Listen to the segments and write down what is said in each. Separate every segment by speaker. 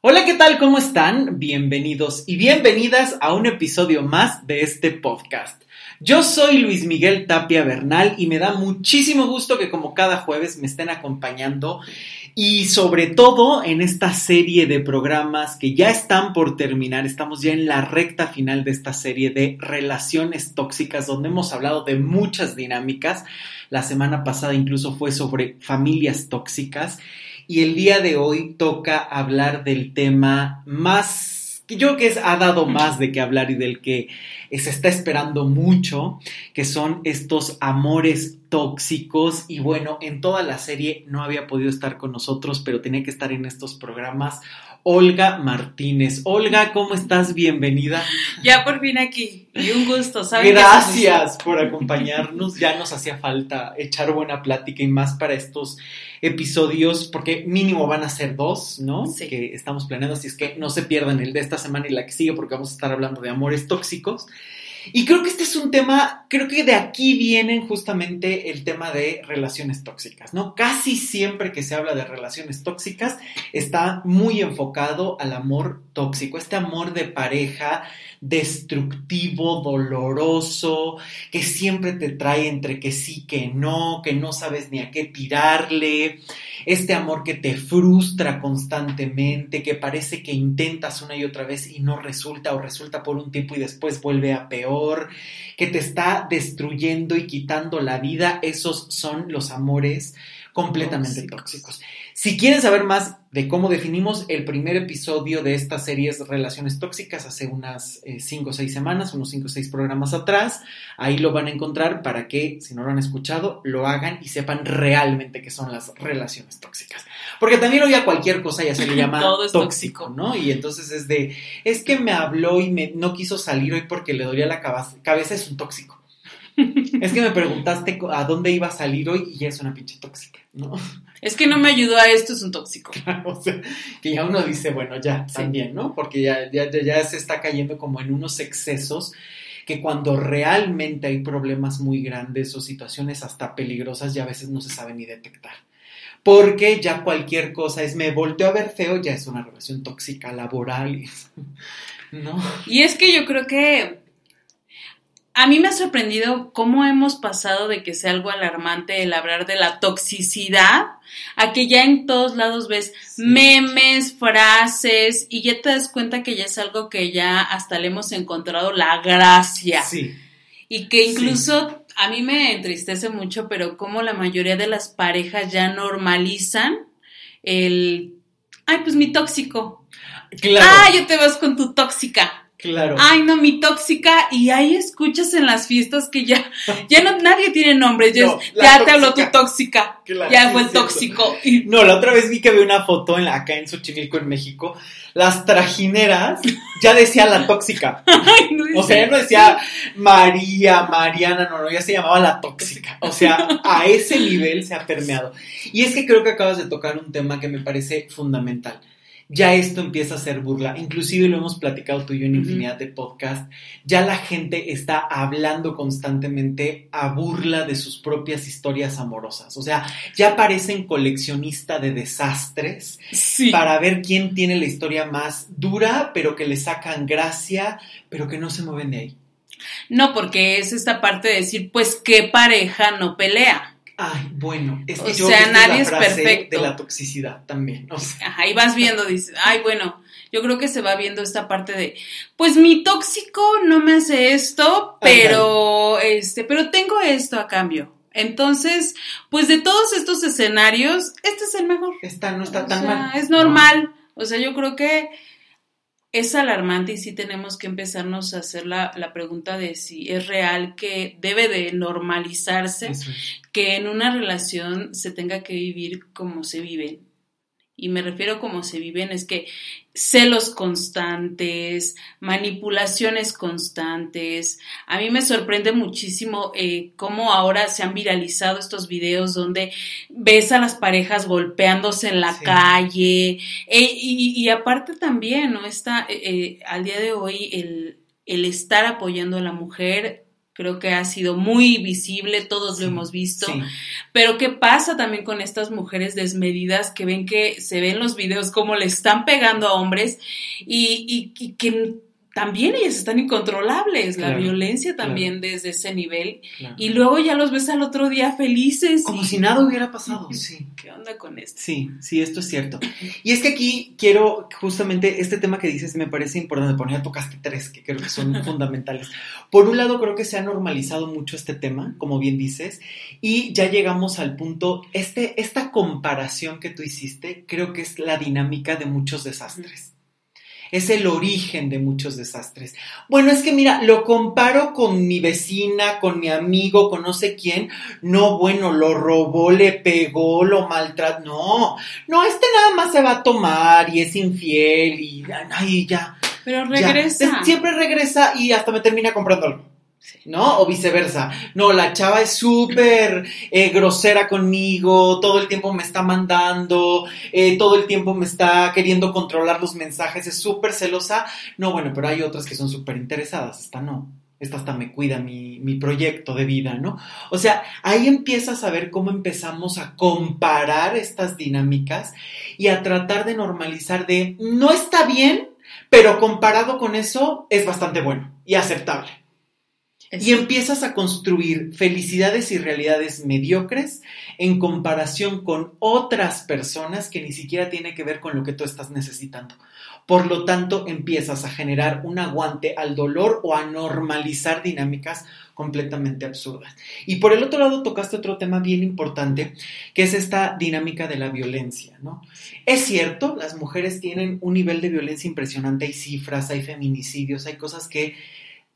Speaker 1: Hola, ¿qué tal? ¿Cómo están? Bienvenidos y bienvenidas a un episodio más de este podcast. Yo soy Luis Miguel Tapia Bernal y me da muchísimo gusto que como cada jueves me estén acompañando y sobre todo en esta serie de programas que ya están por terminar, estamos ya en la recta final de esta serie de relaciones tóxicas donde hemos hablado de muchas dinámicas. La semana pasada incluso fue sobre familias tóxicas y el día de hoy toca hablar del tema más, que yo creo que es, ha dado más de qué hablar y del que se está esperando mucho, que son estos amores tóxicos y bueno, en toda la serie no había podido estar con nosotros, pero tenía que estar en estos programas. Olga Martínez. Olga, ¿cómo estás? Bienvenida.
Speaker 2: Ya por fin aquí. Y un gusto, ¿sabes?
Speaker 1: Gracias por acompañarnos. Ya nos hacía falta echar buena plática y más para estos episodios, porque mínimo van a ser dos, ¿no?
Speaker 2: Sí.
Speaker 1: Que estamos planeando, así es que no se pierdan el de esta semana y la que sigue, porque vamos a estar hablando de amores tóxicos. Y creo que este es un tema, creo que de aquí vienen justamente el tema de relaciones tóxicas, ¿no? Casi siempre que se habla de relaciones tóxicas está muy enfocado al amor tóxico, este amor de pareja destructivo, doloroso, que siempre te trae entre que sí, que no, que no sabes ni a qué tirarle, este amor que te frustra constantemente, que parece que intentas una y otra vez y no resulta o resulta por un tiempo y después vuelve a peor, que te está destruyendo y quitando la vida, esos son los amores completamente tóxicos. Si quieren saber más de cómo definimos el primer episodio de esta serie es Relaciones Tóxicas hace unas 5 o 6 semanas, unos 5 o 6 programas atrás, ahí lo van a encontrar para que, si no lo han escuchado, lo hagan y sepan realmente qué son las relaciones tóxicas. Porque también hoy a cualquier cosa ya se le llama
Speaker 2: Todo es
Speaker 1: tóxico,
Speaker 2: tóxico.
Speaker 1: ¿no? Y entonces es de, es que me habló y me, no quiso salir hoy porque le dolía la cabeza, cabeza es un tóxico. Es que me preguntaste a dónde iba a salir hoy y ya es una pinche tóxica, ¿no?
Speaker 2: Es que no me ayudó a esto, es un tóxico.
Speaker 1: O sea, que ya uno dice, bueno, ya,
Speaker 2: Sí.
Speaker 1: también, ¿no? Porque ya, ya, ya, se está cayendo como en unos excesos que cuando realmente hay problemas muy grandes o situaciones hasta peligrosas, ya a veces no se sabe ni detectar. Porque ya cualquier cosa es, me volteo a ver feo, ya es una relación tóxica laboral, ¿no?
Speaker 2: Y es que yo creo que a mí me ha sorprendido cómo hemos pasado de que sea algo alarmante el hablar de la toxicidad a que ya en todos lados ves
Speaker 1: Sí.
Speaker 2: memes, frases y ya te das cuenta que ya es algo que ya hasta le hemos encontrado la gracia.
Speaker 1: Sí,
Speaker 2: Y que
Speaker 1: Sí.
Speaker 2: incluso a mí me entristece mucho, pero como la mayoría de las parejas ya normalizan el, ay, pues mi tóxico.
Speaker 1: claro,
Speaker 2: Ah, yo te vas con tu tóxica.
Speaker 1: Claro.
Speaker 2: Ay, no, mi tóxica. Y ahí escuchas en las fiestas que ya, ya no, nadie tiene nombre. Ya,
Speaker 1: No,
Speaker 2: ya te habló tu tóxica.
Speaker 1: Claro,
Speaker 2: ya fue el tóxico.
Speaker 1: No, la otra vez vi que vi una foto en la- acá en Xochimilco, en México. Las trajineras ya decía la tóxica.
Speaker 2: ay, no
Speaker 1: O sea, ya no decía María, Mariana, no, no, ya se llamaba la tóxica. O sea, a ese nivel se ha permeado. Y es que creo que acabas de tocar un tema que me parece fundamental. Ya esto empieza a ser burla, inclusive lo hemos platicado tú y yo en infinidad de podcasts, ya la gente está hablando constantemente a burla de sus propias historias amorosas, o sea, ya parecen coleccionista de desastres
Speaker 2: Sí.
Speaker 1: para ver quién tiene la historia más dura, pero que le sacan gracia, pero que no se mueven de ahí.
Speaker 2: No, porque es esta parte de decir, pues, ¿qué pareja no pelea?
Speaker 1: Ay, bueno, es que
Speaker 2: O
Speaker 1: yo
Speaker 2: sea, nadie
Speaker 1: la
Speaker 2: es perfecto.
Speaker 1: de la toxicidad también. O sea,
Speaker 2: Ajá, y vas viendo, dices, ay, bueno, yo creo que se va viendo esta parte de, pues mi tóxico no me hace esto, pero, este, pero tengo esto a cambio. Entonces, pues de todos estos escenarios, este es el mejor.
Speaker 1: esta no está
Speaker 2: O
Speaker 1: tan
Speaker 2: sea,
Speaker 1: mal.
Speaker 2: Es normal. O sea, yo creo que es alarmante y sí tenemos que empezarnos a hacer la, la pregunta de si es real que debe de normalizarse
Speaker 1: es.
Speaker 2: que en una relación se tenga que vivir como se viven. Y me refiero como se viven, es que celos constantes, manipulaciones constantes. A mí me sorprende muchísimo eh, cómo ahora se han viralizado estos videos donde ves a las parejas golpeándose en la
Speaker 1: Sí.
Speaker 2: calle. Eh, y, y aparte también, ¿no? Está, eh, eh, al día de hoy, el, el estar apoyando a la mujer Creo que ha sido muy visible, todos
Speaker 1: Sí,
Speaker 2: lo hemos visto.
Speaker 1: Sí.
Speaker 2: Pero ¿qué pasa también con estas mujeres desmedidas que ven que se ven los videos como le están pegando a hombres y, y- y que también ellas están incontrolables, la violencia también desde ese nivel
Speaker 1: claro.
Speaker 2: y luego ya los ves al otro día felices.
Speaker 1: Como
Speaker 2: y-
Speaker 1: si nada hubiera pasado. Sí.
Speaker 2: ¿Qué onda con esto?
Speaker 1: Sí, sí, esto es cierto. Y es que aquí quiero, justamente, este tema que dices me parece importante, porque ya tocaste tres que creo que son fundamentales. Por un lado, creo que se ha normalizado mucho este tema, como bien dices, y ya llegamos al punto, este, esta comparación que tú hiciste, creo que es la dinámica de muchos desastres. Es el origen de muchos desastres. Bueno, es que mira, lo comparo con mi vecina, con mi amigo, con no sé quién. No, bueno, lo robó, le pegó, lo maltrató. No, no, este nada más se va a tomar y es infiel y ay, ya.
Speaker 2: Pero regresa.
Speaker 1: Es- Siempre regresa y hasta me termina comprando algo. ¿No? O viceversa. No, la chava es súper eh, grosera conmigo, todo el tiempo me está mandando, eh, todo el tiempo me está queriendo controlar los mensajes, es súper celosa. No, bueno, pero hay otras que son súper interesadas, esta no. Esta hasta me cuida mi, mi proyecto de vida, ¿no? O sea, ahí empiezas a ver cómo empezamos a comparar estas dinámicas y a tratar de normalizar de no está bien, pero comparado con eso es bastante bueno y aceptable. Y empiezas a construir felicidades y realidades mediocres en comparación con otras personas que ni siquiera tiene que ver con lo que tú estás necesitando. Por lo tanto, empiezas a generar un aguante al dolor o a normalizar dinámicas completamente absurdas. Y por el otro lado, tocaste otro tema bien importante, que es esta dinámica de la violencia, ¿no? Es cierto, las mujeres tienen un nivel de violencia impresionante, hay cifras, hay feminicidios, hay cosas que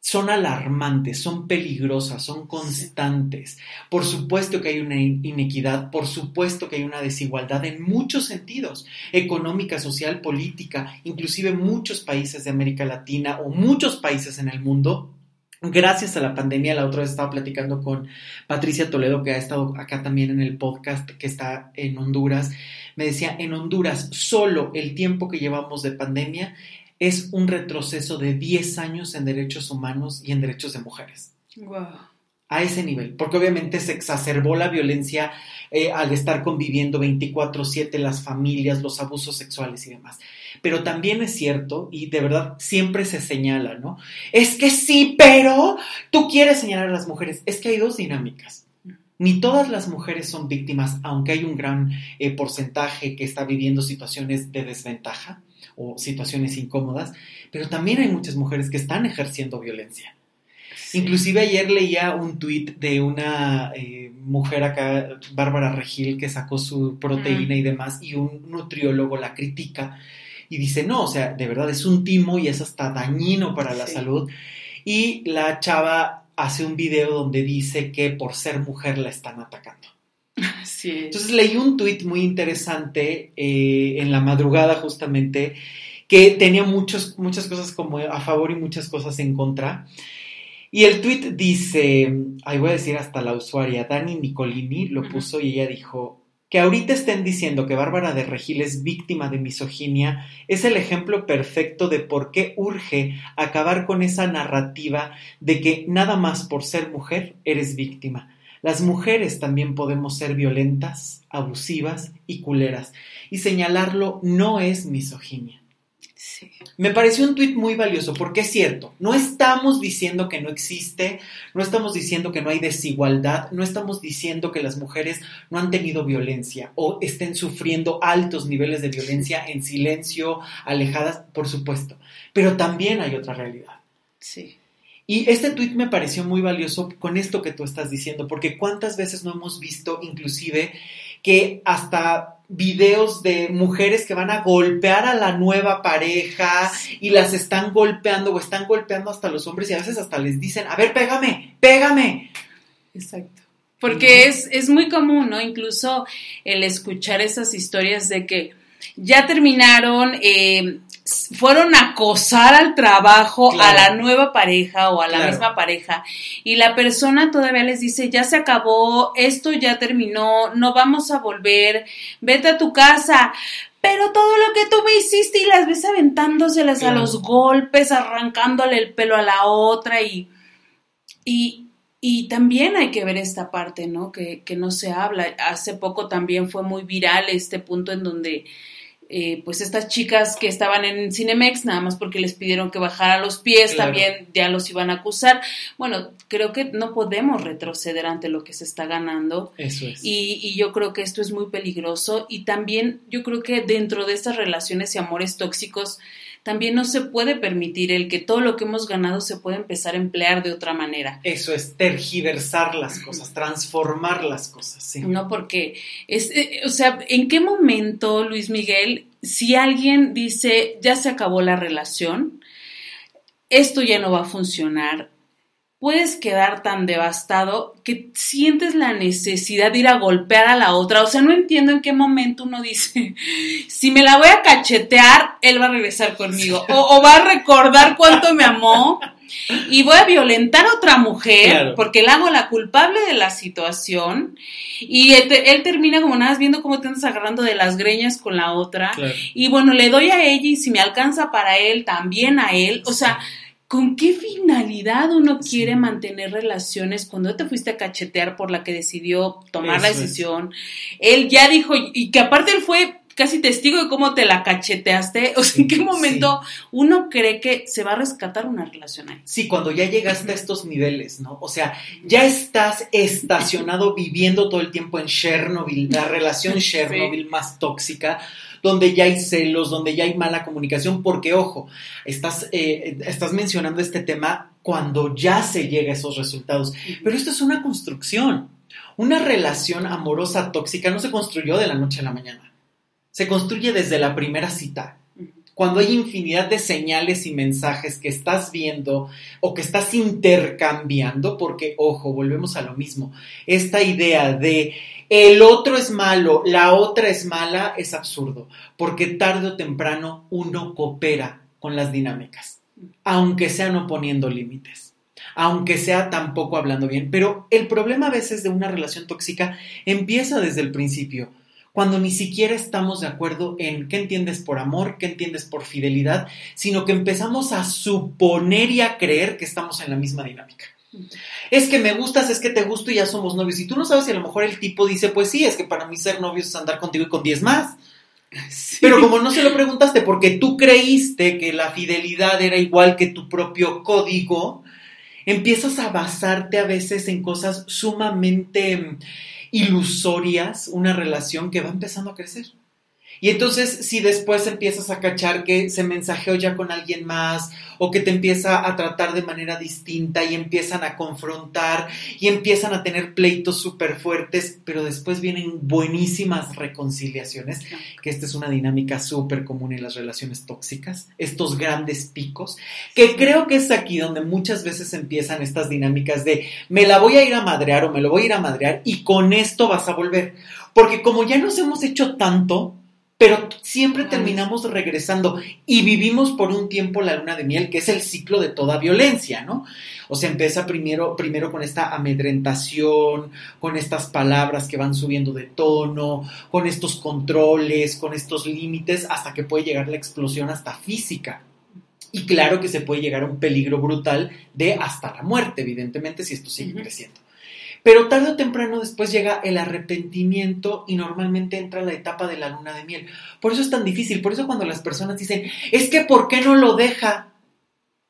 Speaker 1: son alarmantes, son peligrosas, son constantes. Por supuesto que hay una inequidad, por supuesto que hay una desigualdad en muchos sentidos, económica, social, política, inclusive muchos países de América Latina o muchos países en el mundo. Gracias a la pandemia, la otra vez estaba platicando con Patricia Toledo, que ha estado acá también en el podcast que está en Honduras. Me decía, en Honduras, solo el tiempo que llevamos de pandemia es un retroceso de 10 años en derechos humanos y en derechos de mujeres.
Speaker 2: Wow.
Speaker 1: A ese nivel, porque obviamente se exacerbó la violencia eh, al estar conviviendo 24/7 las familias, los abusos sexuales y demás. Pero también es cierto, y de verdad siempre se señala, ¿no? Es que sí, pero tú quieres señalar a las mujeres. Es que hay dos dinámicas. Ni todas las mujeres son víctimas, aunque hay un gran eh, porcentaje que está viviendo situaciones de desventaja o situaciones incómodas, pero también hay muchas mujeres que están ejerciendo violencia. Sí. Inclusive ayer leía un tuit de una eh, mujer acá, Bárbara Regil, que sacó su proteína mm. y demás, y un nutriólogo la critica y dice, no, o sea, de verdad es un timo y es hasta dañino para la sí. salud. Y la chava hace un video donde dice que por ser mujer la están atacando.
Speaker 2: Sí.
Speaker 1: Entonces leí un tuit muy interesante eh, en la madrugada justamente que tenía muchos, muchas cosas como a favor y muchas cosas en contra. Y el tuit dice, ahí voy a decir hasta la usuaria, Dani Nicolini lo puso y ella dijo, que ahorita estén diciendo que Bárbara de Regil es víctima de misoginia es el ejemplo perfecto de por qué urge acabar con esa narrativa de que nada más por ser mujer eres víctima. Las mujeres también podemos ser violentas, abusivas y culeras. Y señalarlo no es misoginia.
Speaker 2: Sí.
Speaker 1: Me pareció un tuit muy valioso porque es cierto, no estamos diciendo que no existe, no estamos diciendo que no hay desigualdad, no estamos diciendo que las mujeres no han tenido violencia o estén sufriendo altos niveles de violencia en silencio, alejadas, por supuesto, pero también hay otra realidad.
Speaker 2: Sí.
Speaker 1: Y este tuit me pareció muy valioso con esto que tú estás diciendo, porque cuántas veces no hemos visto inclusive que hasta videos de mujeres que van a golpear a la nueva pareja y las están golpeando o están golpeando hasta los hombres y a veces hasta les dicen, a ver, pégame, pégame.
Speaker 2: Exacto. Porque es, es muy común, ¿no? Incluso el escuchar esas historias de que ya terminaron, eh, fueron a acosar al trabajo claro. a la nueva pareja o a la claro. misma pareja y la persona todavía les dice, ya se acabó, esto ya terminó, no vamos a volver, vete a tu casa. Pero todo lo que tú me hiciste y las ves aventándoselas claro. a los golpes, arrancándole el pelo a la otra y, y, Y también hay que ver esta parte, ¿no? Que, que no se habla. Hace poco también fue muy viral este punto en donde eh, pues estas chicas que estaban en Cinemex, nada más porque les pidieron que bajara los pies, también ya los iban a acusar. Bueno, creo que no podemos retroceder ante lo que se está ganando.
Speaker 1: Eso es.
Speaker 2: Y, y yo creo que esto es muy peligroso. Y también yo creo que dentro de estas relaciones y amores tóxicos, también no se puede permitir el que todo lo que hemos ganado se pueda empezar a emplear de otra manera.
Speaker 1: Eso es tergiversar las cosas, transformar las cosas, sí.
Speaker 2: No, porque es, eh, o sea, ¿en qué momento, Luis Miguel, si alguien dice, ya se acabó la relación, esto ya no va a funcionar, puedes quedar tan devastado que sientes la necesidad de ir a golpear a la otra. O sea, no entiendo en qué momento uno dice, si me la voy a cachetear, él va a regresar conmigo. O, o va a recordar cuánto me amó y voy a violentar a otra mujer
Speaker 1: Claro.
Speaker 2: porque la hago la culpable de la situación. Y él, él termina como nada más viendo cómo te andas agarrando de las greñas con la otra.
Speaker 1: Claro.
Speaker 2: Y bueno, le doy a ella y si me alcanza para él, también a él. O sea, ¿con qué finalidad uno
Speaker 1: Sí.
Speaker 2: quiere mantener relaciones cuando te fuiste a cachetear por la que decidió tomar la
Speaker 1: es.
Speaker 2: decisión? Él ya dijo, y que aparte él fue casi testigo de cómo te la cacheteaste. O sea, ¿en qué
Speaker 1: Sí,
Speaker 2: momento uno cree que se va a rescatar una relación ahí?
Speaker 1: Sí, cuando ya llegaste a estos niveles, ¿no? O sea, ya estás estacionado viviendo todo el tiempo en Chernobyl, la relación Chernobyl más tóxica, donde ya hay celos, donde ya hay mala comunicación, porque ojo, estás, eh, estás mencionando este tema cuando ya se llega a esos resultados, pero esto es una construcción. Una relación amorosa tóxica no se construyó de la noche a la mañana, se construye desde la primera cita. Cuando hay infinidad de señales y mensajes que estás viendo o que estás intercambiando, porque, ojo, volvemos a lo mismo, esta idea de el otro es malo, la otra es mala, es absurdo, porque tarde o temprano uno coopera con las dinámicas, aunque sea no poniendo límites. Aunque sea tampoco hablando bien, pero el problema a veces de una relación tóxica empieza desde el principio cuando ni siquiera estamos de acuerdo en qué entiendes por amor, qué entiendes por fidelidad, sino que empezamos a suponer y a creer que estamos en la misma dinámica. Es que me gustas, es que te gusto y ya somos novios. Y tú no sabes si a lo mejor el tipo dice, pues sí, es que para mí ser novios es andar contigo y con 10 más. Pero como no se lo preguntaste porque tú creíste que la fidelidad era igual que tu propio código, empiezas a basarte a veces en cosas sumamente mm, ilusorias, una relación que va empezando a crecer. Y entonces, si después empiezas a cachar que se mensajeó ya con alguien más, o que te empieza a tratar de manera distinta y empiezan a confrontar y empiezan a tener pleitos súper fuertes, pero después vienen buenísimas reconciliaciones, que esta es una dinámica súper común en las relaciones tóxicas, estos grandes picos, que creo que es aquí donde muchas veces empiezan estas dinámicas de me la voy a ir a madrear o me lo voy a ir a madrear y con esto vas a volver. Porque como ya nos hemos hecho tanto, pero siempre terminamos regresando y vivimos por un tiempo la luna de miel, que es el ciclo de toda violencia, ¿no? O sea, empieza primero, primero con esta amedrentación, con estas palabras que van subiendo de tono, con estos controles, con estos límites, hasta que puede llegar la explosión hasta física. Y claro que se puede llegar a un peligro brutal de hasta la muerte, evidentemente, si esto sigue creciendo. Pero tarde o temprano después llega el arrepentimiento y normalmente entra la etapa de la luna de miel. Por eso es tan difícil, por eso cuando las personas dicen, es que ¿por qué no lo deja?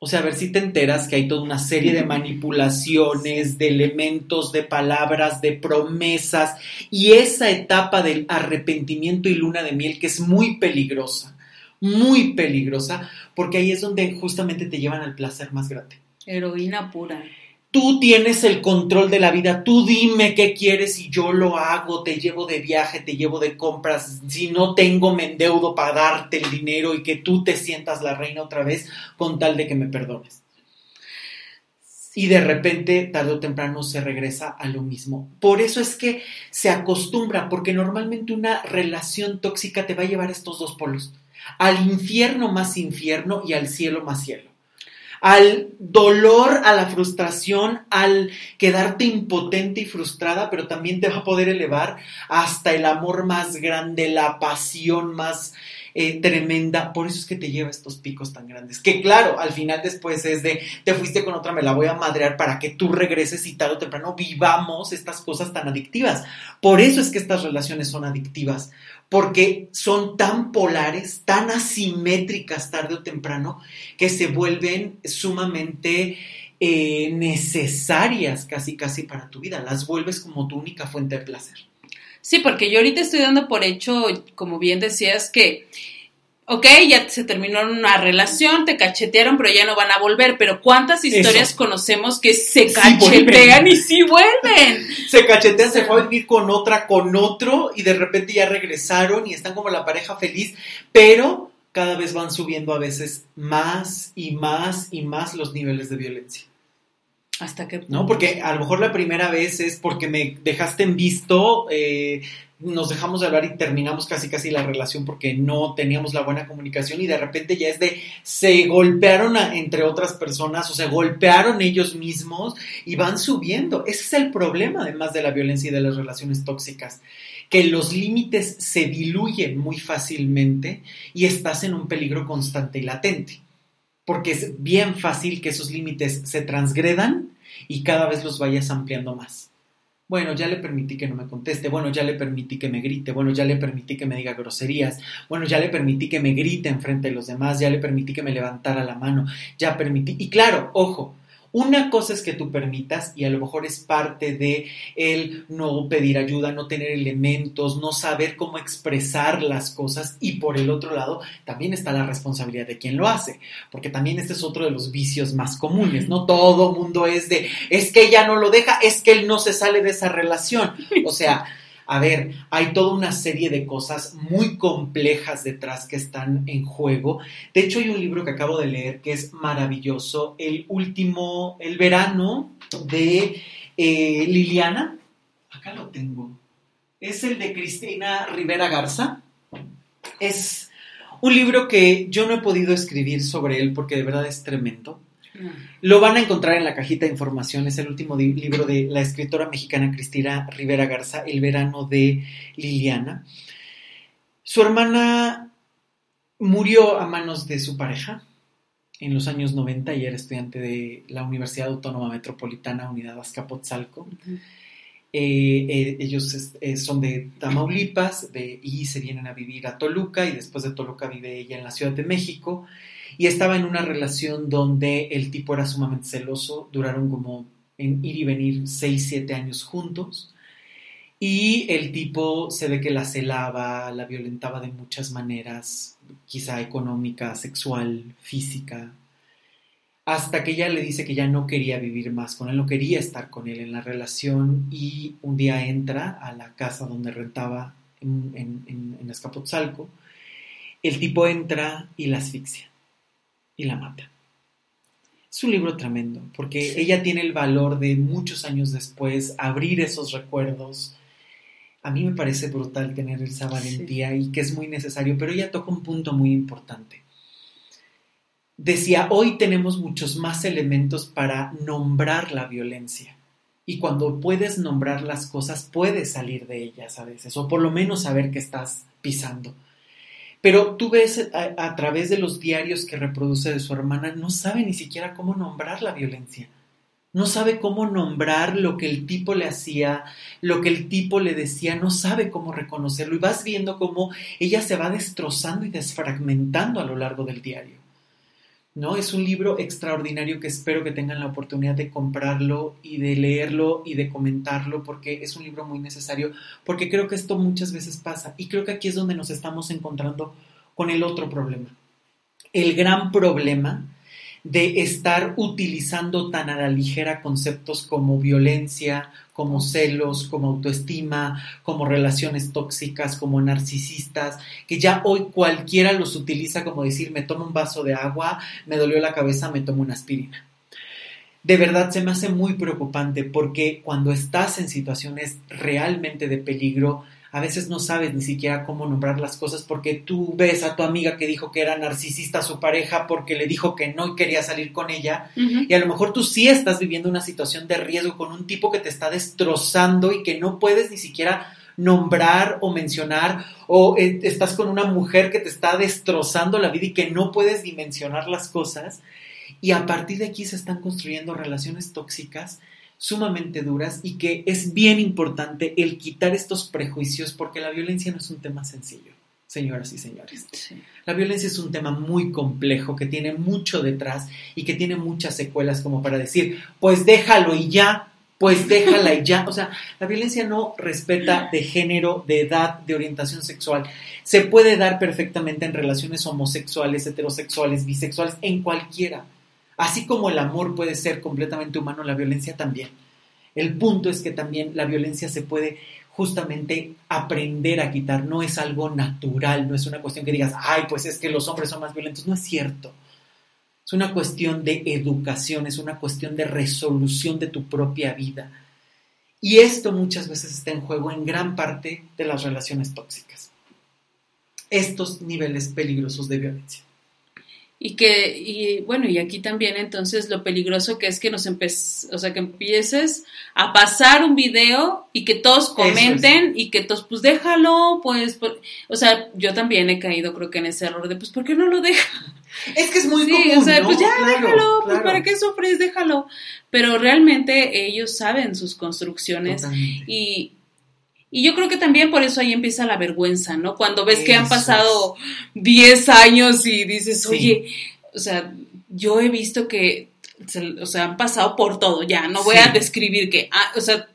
Speaker 1: O sea, a ver si te enteras que hay toda una serie de manipulaciones, de elementos, de palabras, de promesas y esa etapa del arrepentimiento y luna de miel que es muy peligrosa, muy peligrosa, porque ahí es donde justamente te llevan al placer más grande.
Speaker 2: Heroína pura.
Speaker 1: Tú tienes el control de la vida, tú dime qué quieres y yo lo hago, te llevo de viaje, te llevo de compras, si no tengo me endeudo para darte el dinero y que tú te sientas la reina otra vez con tal de que me perdones. Y de repente, tarde o temprano, se regresa a lo mismo. Por eso es que se acostumbra, porque normalmente una relación tóxica te va a llevar a estos dos polos, al infierno más infierno y al cielo más cielo al dolor, a la frustración, al quedarte impotente y frustrada, pero también te va a poder elevar hasta el amor más grande, la pasión más eh, tremenda, por eso es que te lleva estos picos tan grandes. Que claro, al final después es de, te fuiste con otra, me la voy a madrear para que tú regreses y tarde o temprano vivamos estas cosas tan adictivas. Por eso es que estas relaciones son adictivas, porque son tan polares, tan asimétricas tarde o temprano, que se vuelven sumamente eh, necesarias casi casi para tu vida, las vuelves como tu única fuente de placer.
Speaker 2: Sí, porque yo ahorita estoy dando por hecho, como bien decías, que, ok, ya se terminó una relación, te cachetearon, pero ya no van a volver. Pero ¿cuántas historias conocemos que se cachetean y sí vuelven?
Speaker 1: se cachetean, se fue a vivir con otra, con otro, y de repente ya regresaron y están como la pareja feliz, pero cada vez van subiendo a veces más y más y más los niveles de violencia.
Speaker 2: ¿Hasta qué
Speaker 1: ¿No? Porque a lo mejor la primera vez es porque me dejaste en visto, eh, nos dejamos de hablar y terminamos casi casi la relación porque no teníamos la buena comunicación y de repente ya es de se golpearon entre otras personas o se golpearon ellos mismos y van subiendo. Ese es el problema además de la violencia y de las relaciones tóxicas, que los límites se diluyen muy fácilmente y estás en un peligro constante y latente porque es bien fácil que esos límites se transgredan y cada vez los vayas ampliando más. Bueno, ya le permití que no me conteste, bueno, ya le permití que me grite, bueno, ya le permití que me diga groserías, bueno, ya le permití que me grite enfrente de los demás, ya le permití que me levantara la mano, ya permití, y claro, ojo, una cosa es que tú permitas y a lo mejor es parte de el no pedir ayuda, no tener elementos, no saber cómo expresar las cosas y por el otro lado también está la responsabilidad de quien lo hace, porque también este es otro de los vicios más comunes, ¿no? Todo mundo es de, es que ella no lo deja, es que él no se sale de esa relación, o sea, a ver, hay toda una serie de cosas muy complejas detrás que están en juego. De hecho, hay un libro que acabo de leer que es maravilloso, el último, el verano de eh, Liliana. Acá lo tengo. Es el de Cristina Rivera Garza. Es un libro que yo no he podido escribir sobre él porque de verdad es tremendo. Lo van a encontrar en la cajita de información, es el último libro de la escritora mexicana Cristina Rivera Garza, El verano de Liliana. Su hermana murió a manos de su pareja en los años 90 y era estudiante de la Universidad Autónoma Metropolitana Unidad Azcapotzalco. Eh, eh, ellos eh, son de Tamaulipas y se vienen a vivir a Toluca y después de Toluca vive ella en la Ciudad de México. Y estaba en una relación donde el tipo era sumamente celoso, duraron como en ir y venir 6, 7 años juntos. Y el tipo se ve que la celaba, la violentaba de muchas maneras, quizá económica, sexual, física, hasta que ella le dice que ya no quería vivir más con él, no quería estar con él en la relación y un día entra a la casa donde rentaba en, en, en Escapotzalco, el tipo entra y la asfixia y la mata. Es un libro tremendo, porque ella tiene el valor de muchos años después abrir esos recuerdos. A mí me parece brutal tener esa valentía y que es muy necesario, pero ella toca un punto muy importante. Decía, hoy tenemos muchos más elementos para nombrar la violencia. Y cuando puedes nombrar las cosas, puedes salir de ellas a veces, o por lo menos saber que estás pisando. Pero tú ves a, través de los diarios que reproduce de su hermana, no sabe ni siquiera cómo nombrar la violencia. No sabe cómo nombrar lo que el tipo le hacía, lo que el tipo le decía, no sabe cómo reconocerlo. Y vas viendo cómo ella se va destrozando y desfragmentando a lo largo del diario. ¿No? Es un libro extraordinario que espero que tengan la oportunidad de comprarlo y de leerlo y de comentarlo porque es un libro muy necesario, porque creo que esto muchas veces pasa y creo que aquí es donde nos estamos encontrando con el otro problema. El gran problema de estar utilizando tan a la ligera conceptos como violencia, como celos, como autoestima, como relaciones tóxicas, como narcisistas, que ya hoy cualquiera los utiliza como decir, me tomo un vaso de agua, me dolió la cabeza, me tomo una aspirina. De verdad se me hace muy preocupante porque cuando estás en situaciones realmente de peligro, a veces no sabes ni siquiera cómo nombrar las cosas porque tú ves a tu amiga que dijo que era narcisista su pareja porque le dijo que no quería salir con ella. Y a lo mejor tú sí estás viviendo una situación de riesgo con un tipo que te está destrozando y que no puedes ni siquiera nombrar o mencionar, o eh, estás con una mujer que te está destrozando la vida y que no puedes dimensionar las cosas, y a partir de aquí se están construyendo relaciones tóxicas sumamente duras y que es bien importante el quitar estos prejuicios porque la violencia no es un tema sencillo, señoras y señores. La violencia es un tema muy complejo que tiene mucho detrás y que tiene muchas secuelas como para decir, pues déjalo y ya, pues déjala y ya. O sea, la violencia no respeta de género, de edad, de orientación sexual. Se puede dar perfectamente en relaciones homosexuales, heterosexuales, bisexuales, en cualquiera. Así como el amor puede ser completamente humano, la violencia también. El punto es que también la violencia se puede justamente aprender a quitar, no es algo natural, no es una cuestión que digas, ay, pues es que los hombres son más violentos, no es cierto. Es una cuestión de educación, es una cuestión de resolución de tu propia vida. Y esto muchas veces está en juego en gran parte de las relaciones tóxicas. Estos niveles peligrosos de violencia
Speaker 2: y que y bueno y aquí también entonces lo peligroso que es que nos empeces o sea que empieces a pasar un video y que todos comenten y que todos pues déjalo pues, o sea yo también he caído creo que en ese error de pues por qué no lo deja
Speaker 1: es que es muy común, o sea
Speaker 2: pues ya déjalo pues para qué sufres déjalo. Pero realmente ellos saben sus construcciones y y yo creo que también por eso ahí empieza la vergüenza, ¿no? Cuando ves que han pasado 10 años y dices, oye, o sea, yo he visto que, o sea, han pasado por todo, ya, no voy a describir que, ah, o sea,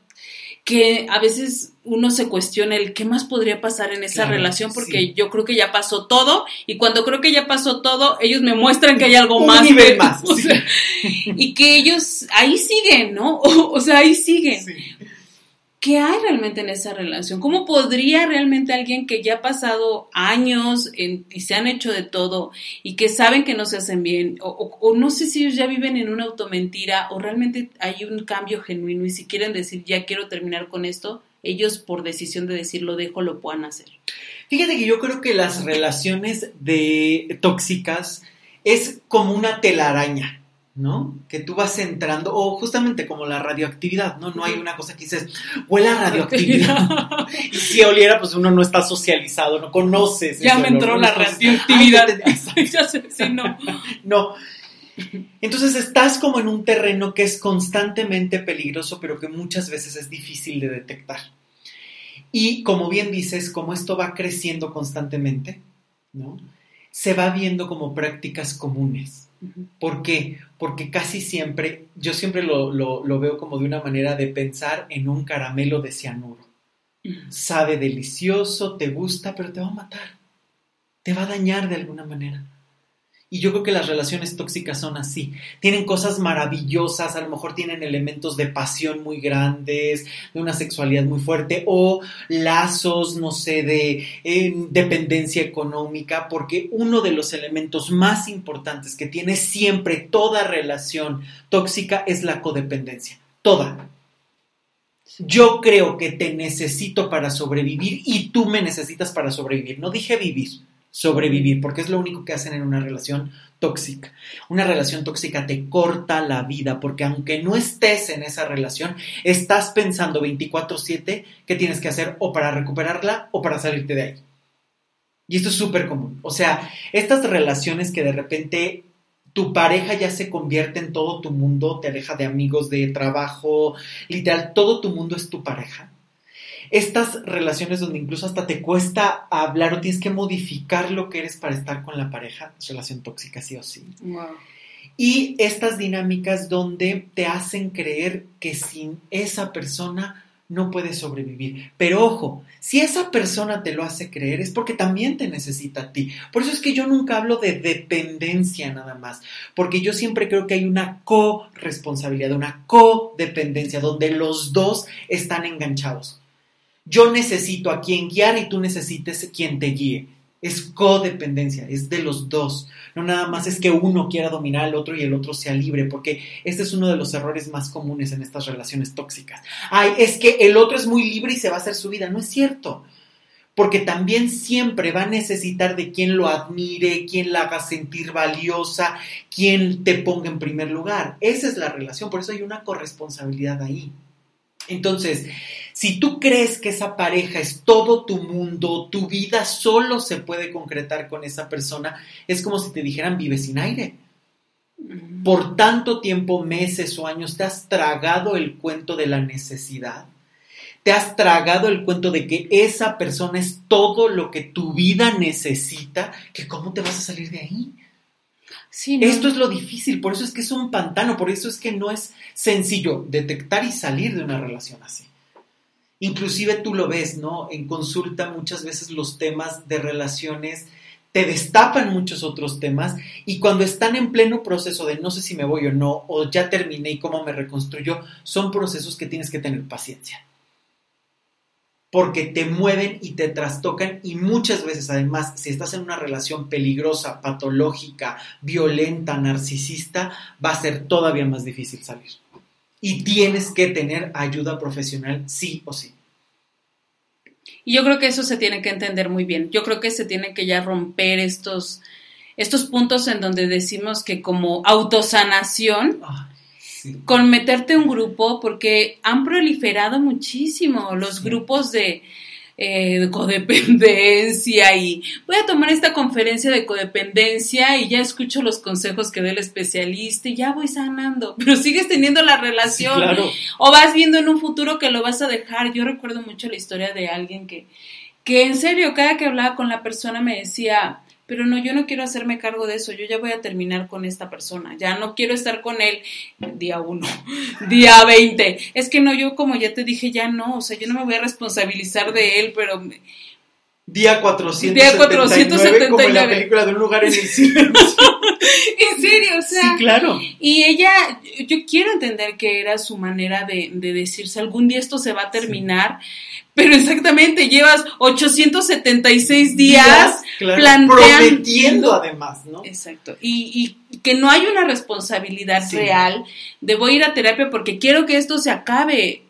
Speaker 2: que a veces uno se cuestiona el qué más podría pasar en esa relación porque yo creo que ya pasó todo y cuando creo que ya pasó todo ellos me muestran que hay algo más,
Speaker 1: más
Speaker 2: y que ellos ahí siguen no o, sea ahí siguen ¿qué hay realmente en esa relación? ¿Cómo podría realmente alguien que ya ha pasado años y se han hecho de todo y que saben que no se hacen bien, o, no sé si ellos ya viven en una automentira o realmente hay un cambio genuino y si quieren decir ya quiero terminar con esto, ellos por decisión de decir lo dejo lo puedan hacer?
Speaker 1: Fíjate que yo creo que las relaciones de tóxicas es como una telaraña. ¿No? Que tú vas entrando, o justamente como la radioactividad, ¿no? No hay una cosa que dices, huele a radioactividad. y si oliera, pues uno no está socializado, no conoces.
Speaker 2: Ya me entró la radioactividad. ya sé, sí, no.
Speaker 1: no. Entonces estás como en un terreno que es constantemente peligroso, pero que muchas veces es difícil de detectar. Y como bien dices, como esto va creciendo constantemente, ¿no? Se va viendo como prácticas comunes ¿Por qué? Porque casi siempre, yo siempre lo, veo como de una manera de pensar en un caramelo de cianuro. Sabe delicioso, te gusta, pero te va a matar. Te va a dañar de alguna manera. Y yo creo que las relaciones tóxicas son así. Tienen cosas maravillosas, a lo mejor tienen elementos de pasión muy grandes, de una sexualidad muy fuerte, o lazos, no sé, de eh, dependencia económica, porque uno de los elementos más importantes que tiene siempre toda relación tóxica es la codependencia. Toda. Yo creo que te necesito para sobrevivir y tú me necesitas para sobrevivir. No dije vivir sobrevivir, porque es lo único que hacen en una relación tóxica. Una relación tóxica te corta la vida, porque aunque no estés en esa relación, estás pensando 24/7 qué tienes que hacer o para recuperarla o para salirte de ahí. Y esto es súper común. O sea, estas relaciones que de repente tu pareja ya se convierte en todo tu mundo, te aleja de amigos, de trabajo, literal, todo tu mundo es tu pareja estas relaciones donde incluso hasta te cuesta hablar o tienes que modificar lo que eres para estar con la pareja, es relación tóxica sí o sí. Y estas dinámicas donde te hacen creer que sin esa persona no puedes sobrevivir. Pero ojo, si esa persona te lo hace creer es porque también te necesita a ti. Por eso es que yo nunca hablo de dependencia nada más, porque yo siempre creo que hay una corresponsabilidad, una codependencia, donde los dos están enganchados. Yo necesito a quien guiar y tú necesites quien te guíe. Es codependencia, es de los dos. No nada más es que uno quiera dominar al otro y el otro sea libre, porque este es uno de los errores más comunes en estas relaciones tóxicas. Ay, es que el otro es muy libre y se va a hacer su vida. No es cierto. Porque también siempre va a necesitar de quien lo admire, quien la haga sentir valiosa, quien te ponga en primer lugar. Esa es la relación, por eso hay una corresponsabilidad ahí. Entonces, Si tú crees que esa pareja es todo tu mundo, tu vida solo se puede concretar con esa persona, es como si te dijeran vive sin aire. Por tanto tiempo, meses o años, te has tragado el cuento de la necesidad. Te has tragado el cuento de que esa persona es todo lo que tu vida necesita, que cómo te vas a salir de ahí. Esto es lo difícil, por eso es que es un pantano, por eso es que no es sencillo detectar y salir de una relación así. Inclusive tú lo ves, ¿no? En consulta muchas veces los temas de relaciones te destapan muchos otros temas y cuando están en pleno proceso de no sé si me voy o no, o ya terminé y cómo me reconstruyo, son procesos que tienes que tener paciencia. Porque te mueven y te trastocan y muchas veces además, si estás en una relación peligrosa, patológica, violenta, narcisista, va a ser todavía más difícil salir y tienes que tener ayuda profesional sí o sí.
Speaker 2: Y yo creo que eso se tiene que entender muy bien. Yo creo que se tiene que ya romper estos, estos puntos en donde decimos que como autosanación, con meterte un grupo, porque han proliferado muchísimo los grupos de eh, de codependencia y voy a tomar esta conferencia de codependencia y ya escucho los consejos que dé el especialista y ya voy sanando, pero sigues teniendo la relación. O vas viendo en un futuro que lo vas a dejar. Yo recuerdo mucho la historia de alguien que, que en serio, cada que hablaba con la persona me decía, pero no, yo no quiero hacerme cargo de eso, yo ya voy a terminar con esta persona, ya no quiero estar con él día uno, día veinte, es que no, yo como ya te dije, ya no, o sea, yo no me voy a responsabilizar de él, pero...
Speaker 1: Día 479, día 479 como en la película de un lugar en el silencio.
Speaker 2: en serio, o sea.
Speaker 1: Sí, claro.
Speaker 2: Y ella, yo quiero entender que era su manera de, de decirse, algún día esto se va a terminar, pero exactamente, llevas 876 días,
Speaker 1: planteando. Prometiendo además, ¿no?
Speaker 2: Exacto. Y, que no hay una responsabilidad real de voy a ir a terapia porque quiero que esto se acabe.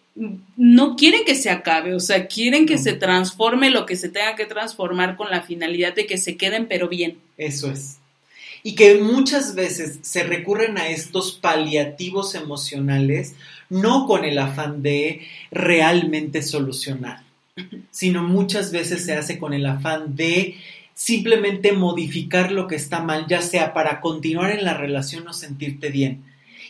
Speaker 2: No quieren que se acabe, o sea, quieren que se transforme lo que se tenga que transformar con la finalidad de que se queden, pero bien.
Speaker 1: Eso es. Y que muchas veces se recurren a estos paliativos emocionales no con el afán de realmente solucionar, sino muchas veces se hace con el afán de simplemente modificar lo que está mal, ya sea para continuar en la relación o sentirte bien.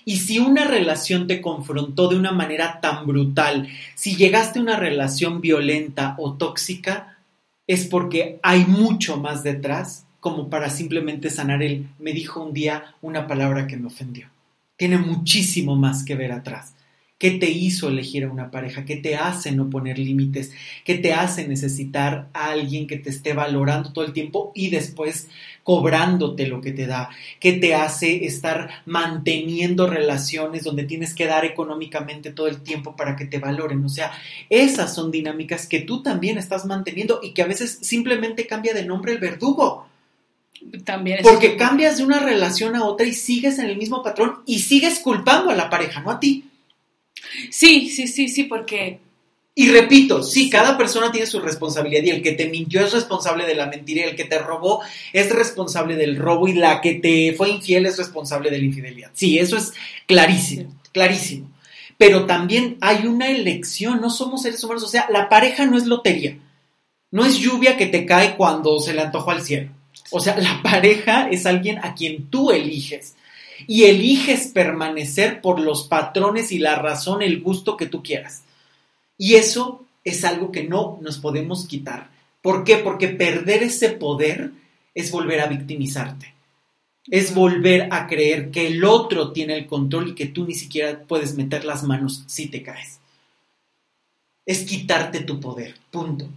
Speaker 1: Y si una relación te confrontó de una manera tan brutal, si llegaste a una relación violenta o tóxica, es porque hay mucho más detrás como para simplemente sanar el me dijo un día una palabra que me ofendió. Tiene muchísimo más que ver atrás. ¿Qué te hizo elegir a una pareja? ¿Qué te hace no poner límites? ¿Qué te hace necesitar a alguien que te esté valorando todo el tiempo y después cobrándote lo que te da? ¿Qué te hace estar manteniendo relaciones donde tienes que dar económicamente todo el tiempo para que te valoren? O sea, esas son dinámicas que tú también estás manteniendo y que a veces simplemente cambia de nombre el verdugo.
Speaker 2: También
Speaker 1: Porque cambias de una relación a otra y sigues en el mismo patrón y sigues culpando a la pareja, no a ti.
Speaker 2: Sí, sí, sí, sí, porque...
Speaker 1: Y repito, sí, cada persona tiene su responsabilidad y el que te mintió es responsable de la mentira y el que te robó es responsable del robo y la que te fue infiel es responsable de la infidelidad. Sí, eso es clarísimo, clarísimo. Pero también hay una elección, no somos seres humanos, o sea, la pareja no es lotería, no es lluvia que te cae cuando se le antojó al cielo. O sea, la pareja es alguien a quien tú eliges y eliges permanecer por los patrones y la razón, el gusto que tú quieras. Y eso es algo que no nos podemos quitar. ¿Por qué? Porque perder ese poder es volver a victimizarte. Es volver a creer que el otro tiene el control y que tú ni siquiera puedes meter las manos si te caes. Es quitarte tu poder, punto.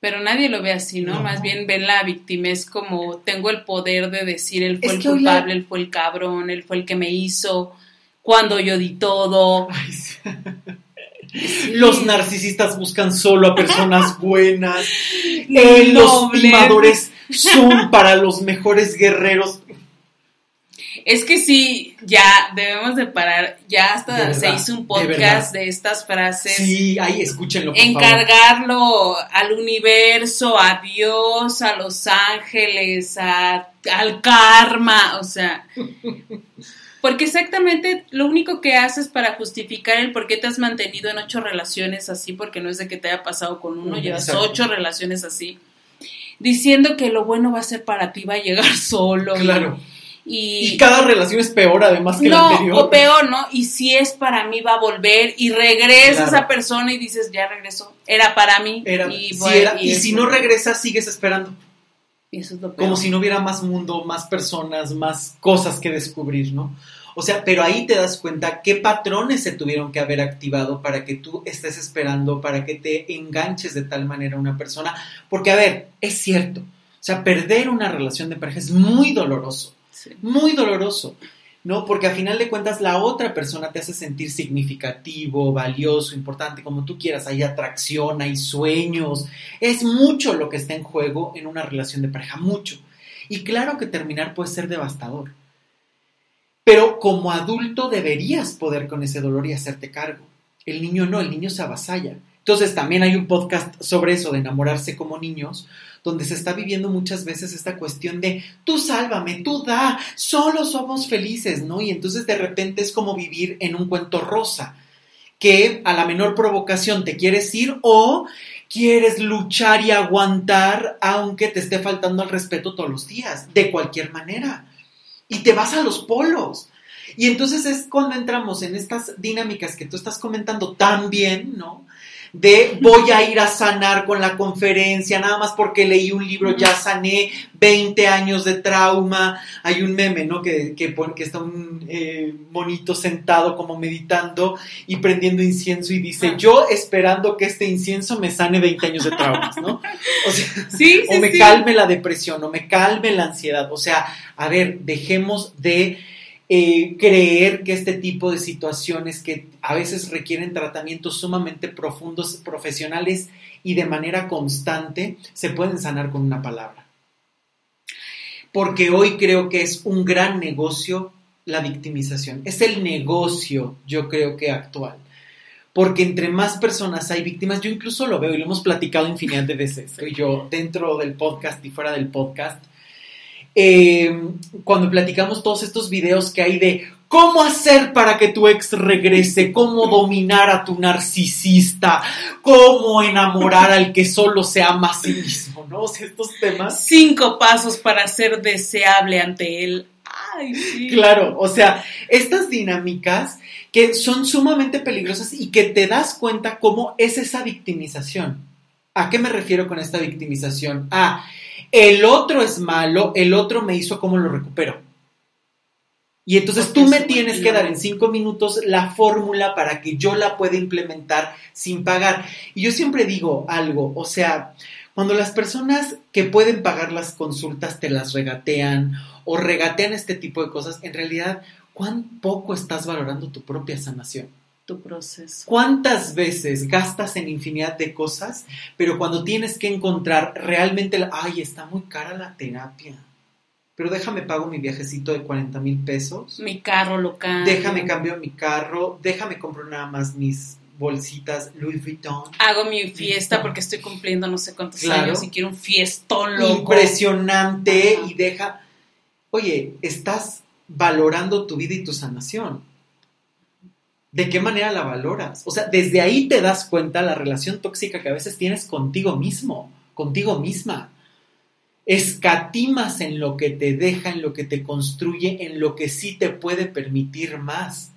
Speaker 2: Pero nadie lo ve así, ¿no? Más bien ven la víctima es como tengo el poder de decir él fue el culpable, él fue el cabrón, él fue el que me hizo, cuando yo di todo.
Speaker 1: Los narcisistas buscan solo a personas buenas. Eh, los timadores son para los mejores guerreros.
Speaker 2: Es que sí, ya debemos de parar. Ya hasta se hizo un podcast de, estas frases.
Speaker 1: Sí, ahí escúchenlo. Por
Speaker 2: encargarlo al universo, a Dios, a los ángeles, a, al karma. O sea, Porque exactamente lo único que haces para justificar el por qué te has mantenido en ocho relaciones así, porque no es de que te haya pasado con uno, llevas ocho relaciones así, diciendo que lo bueno va a ser para ti, va a llegar solo.
Speaker 1: Claro. Y, cada relación es peor además que la anterior.
Speaker 2: O peor, ¿no? Y si es para mí va a volver y regresa esa persona y dices, ya regresó, era para mí.
Speaker 1: y, y, si no regresa, sigues esperando.
Speaker 2: eso es lo
Speaker 1: Como si no hubiera más mundo, más personas, más cosas que descubrir, ¿no? O sea, pero ahí te das cuenta qué patrones se tuvieron que haber activado para que tú estés esperando, para que te enganches de tal manera a una persona. Porque, a ver, es cierto. O sea, perder una relación de pareja es muy doloroso. Muy doloroso. ¿no? Porque a final de cuentas la otra persona te hace sentir significativo, valioso, importante, como tú quieras. Hay atracción, hay sueños. Es mucho lo que está en juego en una relación de pareja, mucho. Y claro que terminar puede ser devastador. Pero como adulto deberías poder con ese dolor y hacerte cargo. El niño no, el niño se avasalla. Entonces también hay un podcast sobre eso, de enamorarse como niños, donde se está viviendo muchas veces esta cuestión de tú sálvame, tú da, solo somos felices, ¿no? Y entonces de repente es como vivir en un cuento rosa, que a la menor provocación te quieres ir o quieres luchar y aguantar aunque te esté faltando el respeto todos los días, de cualquier manera. Y te vas a los polos. Y entonces es cuando entramos en estas dinámicas que tú estás comentando tan bien, ¿no? De voy a ir a sanar con la conferencia, nada más porque leí un libro, ya sané 20 años de trauma. Hay un meme, ¿no? Que, que, que está un eh, monito sentado como meditando y prendiendo incienso y dice, ah. yo esperando que este incienso me sane 20 años de traumas, ¿no? O sea, o me calme la depresión, o me calme la ansiedad. O sea, a ver, dejemos de eh, creer que este tipo de situaciones que a veces requieren tratamientos sumamente profundos, profesionales y de manera constante, se pueden sanar con una palabra. Porque hoy creo que es un gran negocio la victimización. Es el negocio, yo creo que actual. Porque entre más personas hay víctimas, yo incluso lo veo y lo hemos platicado infinidad de veces, yo dentro del podcast y fuera del podcast, eh, cuando platicamos todos estos videos que hay de cómo hacer para que tu ex regrese, cómo dominar a tu narcisista, cómo enamorar al que solo se ama a sí mismo, ¿no? estos temas.
Speaker 2: Cinco pasos para ser deseable ante él. Ay, sí.
Speaker 1: Claro, o sea, estas dinámicas que son sumamente peligrosas y que te das cuenta cómo es esa victimización. ¿A qué me refiero con esta victimización? Ah, el otro es malo, el otro me hizo cómo lo recupero. Y entonces tú me tienes que dar en cinco minutos la fórmula para que yo la pueda implementar sin pagar. Y yo siempre digo algo, o sea, cuando las personas que pueden pagar las consultas te las regatean o regatean este tipo de cosas, en realidad, ¿cuán poco estás valorando tu propia sanación?
Speaker 2: Proceso.
Speaker 1: ¿Cuántas veces gastas en infinidad de cosas, pero cuando tienes que encontrar realmente, la, ay, está muy cara la terapia? Pero déjame pago mi viajecito de 40 mil pesos.
Speaker 2: Mi carro local.
Speaker 1: Déjame cambio mi carro. Déjame comprar nada más mis bolsitas Louis Vuitton.
Speaker 2: Hago mi fiesta porque estoy cumpliendo no sé cuántos años y quiero un fiestón loco.
Speaker 1: Impresionante y deja. Oye, estás valorando tu vida y tu sanación. ¿De qué manera la valoras? O sea, desde ahí te das cuenta la relación tóxica que a veces tienes contigo mismo, contigo misma. Escatimas en lo que te deja, en lo que te construye, en lo que sí te puede permitir más.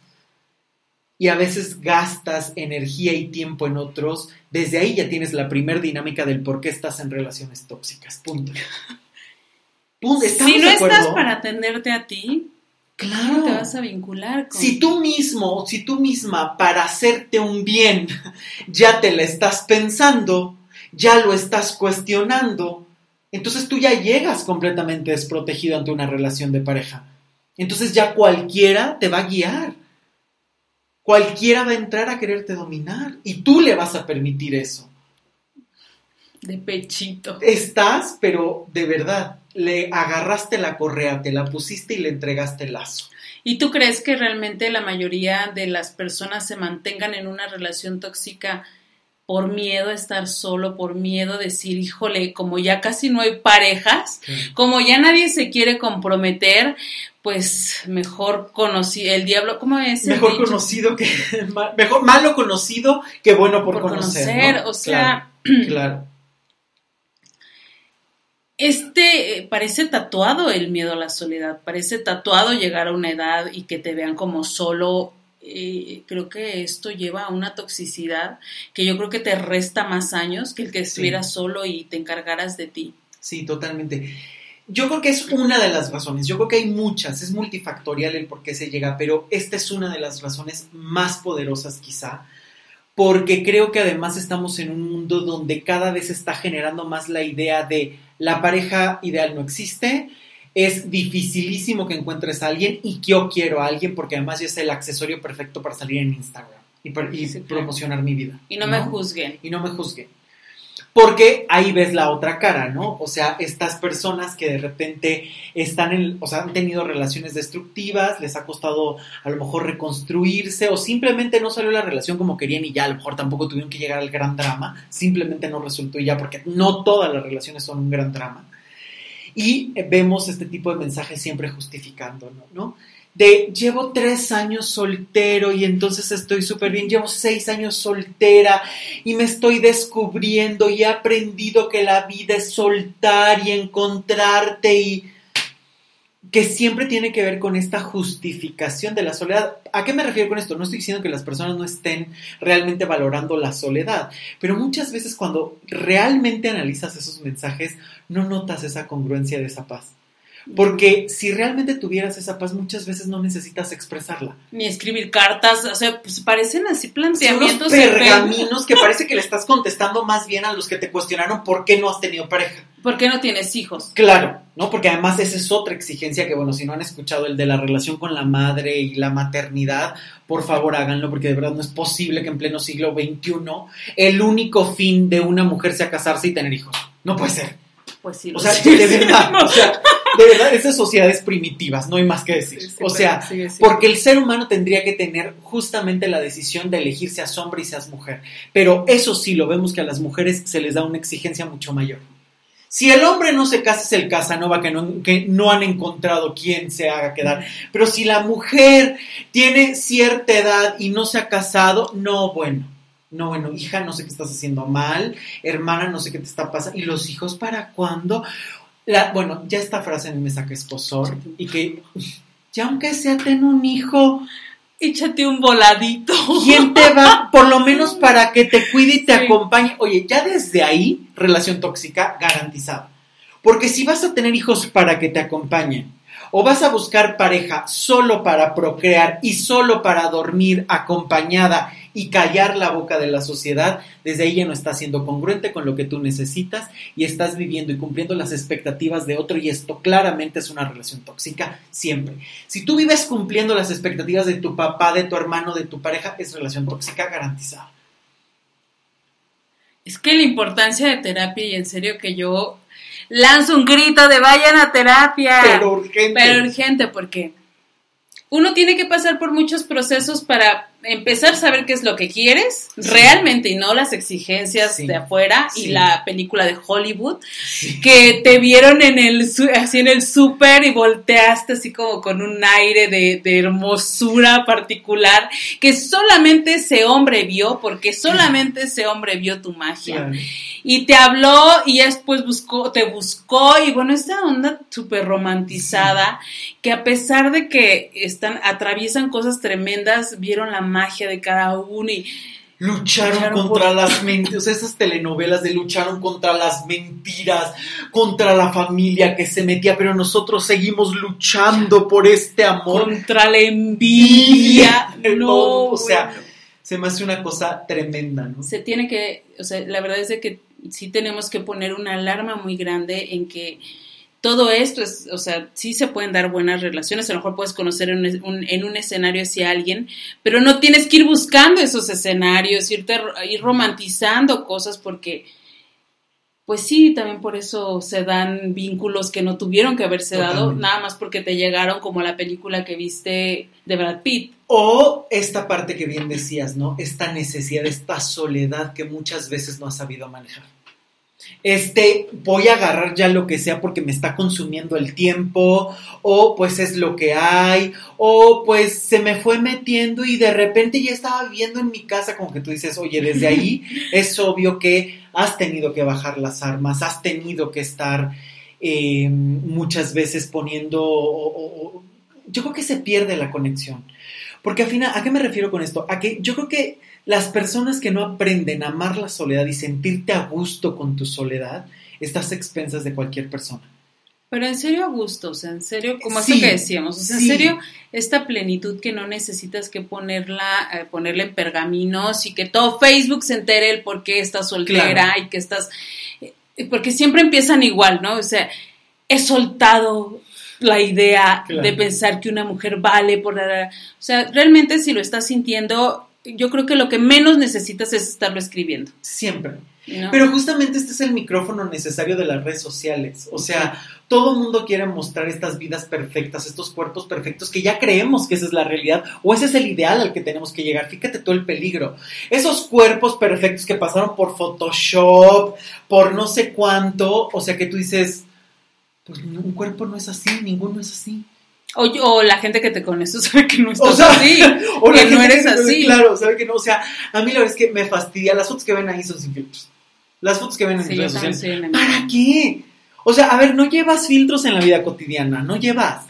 Speaker 1: Y a veces gastas energía y tiempo en otros. Desde ahí ya tienes la primer dinámica del por qué estás en relaciones tóxicas. Punto.
Speaker 2: Si no estás para atenderte a ti,
Speaker 1: Claro.
Speaker 2: te vas a vincular con...
Speaker 1: Si tú mismo, si tú misma, para hacerte un bien, ya te la estás pensando, ya lo estás cuestionando, entonces tú ya llegas completamente desprotegido ante una relación de pareja. Entonces ya cualquiera te va a guiar. Cualquiera va a entrar a quererte dominar y tú le vas a permitir eso.
Speaker 2: De pechito.
Speaker 1: Estás, pero de verdad, le agarraste la correa, te la pusiste y le entregaste el lazo.
Speaker 2: ¿Y tú crees que realmente la mayoría de las personas se mantengan en una relación tóxica por miedo a estar solo, por miedo a decir, híjole, como ya casi no hay parejas, como ya nadie se quiere comprometer, pues mejor conocido, el diablo, ¿cómo es?
Speaker 1: Mejor conocido que, mejor malo conocido que bueno por, conocer.
Speaker 2: O sea,
Speaker 1: claro.
Speaker 2: Este eh, parece tatuado el miedo a la soledad, parece tatuado llegar a una edad y que te vean como solo eh, creo que esto lleva a una toxicidad que yo creo que te resta más años que el que estuvieras solo y te encargaras de ti.
Speaker 1: Sí, totalmente. Yo creo que es una de las razones. Yo creo que hay muchas, es multifactorial el por qué se llega, pero esta es una de las razones más poderosas quizá, porque creo que además estamos en un mundo donde cada vez se está generando más la idea de la pareja ideal no existe, es dificilísimo que encuentres a alguien y yo quiero a alguien porque además yo es el accesorio perfecto para salir en Instagram y, promocionar mi vida.
Speaker 2: Y no, me juzguen.
Speaker 1: Y no me juzguen. Porque ahí ves la otra cara, ¿no? O sea, estas personas que de repente están en, o sea, han tenido relaciones destructivas, les ha costado a lo mejor reconstruirse o simplemente no salió la relación como querían y ya a lo mejor tampoco tuvieron que llegar al gran drama, simplemente no resultó y ya, porque no todas las relaciones son un gran drama. Y vemos este tipo de mensajes siempre justificándolo, ¿no? De llevo tres años soltero y entonces estoy súper bien, llevo seis años soltera y me estoy descubriendo y he aprendido que la vida es soltar y encontrarte y que siempre tiene que ver con esta justificación de la soledad. ¿A qué me refiero con esto? No estoy diciendo que las personas no estén realmente valorando la soledad, pero muchas veces cuando realmente analizas esos mensajes, no notas esa congruencia de esa paz. Porque si realmente tuvieras esa paz, muchas veces no necesitas expresarla.
Speaker 2: Ni escribir cartas, o sea, pues parecen así planteamientos.
Speaker 1: Son pergaminos que parece que le estás contestando más bien a los que te cuestionaron por qué no has tenido pareja.
Speaker 2: ¿Por qué no tienes hijos?
Speaker 1: Claro, ¿no? Porque además esa es otra exigencia que, bueno, si no han escuchado el de la relación con la madre y la maternidad, por favor háganlo, porque de verdad no es posible que en pleno siglo XXI el único fin de una mujer sea casarse y tener hijos. No puede ser.
Speaker 2: Pues sí.
Speaker 1: o sea, de verdad, o sea, de verdad, esas sociedades primitivas, no hay más que decir. o sea, porque el ser humano tendría que tener justamente la decisión de elegir seas hombre y seas mujer. Pero eso sí, lo vemos que a las mujeres se les da una exigencia mucho mayor. Si el hombre no se casa, es el Casanova que no, que no han encontrado quien se haga quedar. Pero si la mujer tiene cierta edad y no se ha casado, no, bueno. No, bueno, hija, no sé qué estás haciendo mal. Hermana, no sé qué te está pasando. ¿Y los hijos para cuándo? La, bueno, ya esta frase a mí me saca esposor. Y que, ya aunque sea ten un hijo,
Speaker 2: échate un voladito.
Speaker 1: ¿Quién te va? Por lo menos para que te cuide y te acompañe. Oye, ya desde ahí, relación tóxica garantizada. Porque si vas a tener hijos para que te acompañen, o vas a buscar pareja solo para procrear y solo para dormir acompañada y callar la boca de la sociedad, desde ahí ya no estás siendo congruente con lo que tú necesitas y estás viviendo y cumpliendo las expectativas de otro y esto claramente es una relación tóxica siempre. Si tú vives cumpliendo las expectativas de tu papá, de tu hermano, de tu pareja, es relación tóxica garantizada.
Speaker 2: Es que la importancia de terapia y en serio que yo lanzo un grito de vayan a terapia.
Speaker 1: Pero urgente.
Speaker 2: Pero urgente porque uno tiene que pasar por muchos procesos para empezar a saber qué es lo que quieres realmente y no las exigencias de afuera y la película de Hollywood que te vieron en el así en el súper y volteaste así como con un aire de, hermosura particular que solamente ese hombre vio porque solamente ese hombre vio tu magia y te habló y después buscó te buscó y bueno esta onda súper romantizada que a pesar de que están atraviesan cosas tremendas vieron la magia de cada uno y
Speaker 1: lucharon, contra las mentiras, esas telenovelas de lucharon contra las mentiras, contra la familia que se metía, pero nosotros seguimos luchando por este amor.
Speaker 2: Contra la envidia. no,
Speaker 1: o sea, se me hace una cosa tremenda, ¿no?
Speaker 2: Se tiene que, o sea, la verdad es de que sí tenemos que poner una alarma muy grande en que todo esto es, o sea, sí se pueden dar buenas relaciones, a lo mejor puedes conocer en un, en un escenario a alguien, pero no tienes que ir buscando esos escenarios, irte, ir romantizando cosas porque pues sí, también por eso se dan vínculos que no tuvieron que haberse dado, nada más porque te llegaron como la película que viste de Brad Pitt.
Speaker 1: O esta parte que bien decías, ¿no? Esta necesidad, esta soledad que muchas veces no has sabido manejar. Este, voy a agarrar ya lo que sea porque me está consumiendo el tiempo, o pues es lo que hay, o pues se me fue metiendo y de repente ya estaba viviendo en mi casa, como que tú dices, oye, desde ahí es obvio que has tenido que bajar las armas, has tenido que estar eh, muchas veces poniendo, o- o- o- yo creo que se pierde la conexión. Porque al final, ¿a qué me refiero con esto? A que yo creo que las personas que no aprenden a amar la soledad y sentirte a gusto con tu soledad, estás a expensas de cualquier persona.
Speaker 2: Pero en serio a gusto, o sea, en serio, como
Speaker 1: Sí,
Speaker 2: esto que decíamos, o sea,
Speaker 1: sí.
Speaker 2: en serio, esta plenitud que no necesitas que ponerla, eh, ponerle en pergaminos y que todo Facebook se entere el por qué estás soltera
Speaker 1: Claro.
Speaker 2: y que estás, eh, porque siempre empiezan igual, ¿no? O sea, he soltado la idea
Speaker 1: Claro.
Speaker 2: de pensar que una mujer vale por la... O sea, realmente si lo estás sintiendo, yo creo que lo que menos necesitas es estarlo escribiendo.
Speaker 1: Siempre.
Speaker 2: ¿no?
Speaker 1: Pero justamente este es el micrófono necesario de las redes sociales. O sea, todo el mundo quiere mostrar estas vidas perfectas, estos cuerpos perfectos que ya creemos que esa es la realidad o ese es el ideal al que tenemos que llegar. Fíjate todo el peligro. Esos cuerpos perfectos que pasaron por Photoshop, por no sé cuánto, o sea que tú dices, pues un cuerpo no es así, ninguno es así.
Speaker 2: o, o la gente que te conoce sabe que no estás
Speaker 1: O sea,
Speaker 2: así.
Speaker 1: o
Speaker 2: que no eres
Speaker 1: que-
Speaker 2: así.
Speaker 1: Claro, sabe que no. O sea, a mí la verdad es que me fastidia. Las fotos que ven ahí son sin filtros. Las fotos que ven en
Speaker 2: Sí,
Speaker 1: redes sociales. ¿Para qué? O sea, a ver, no llevas filtros en la vida cotidiana, no llevas.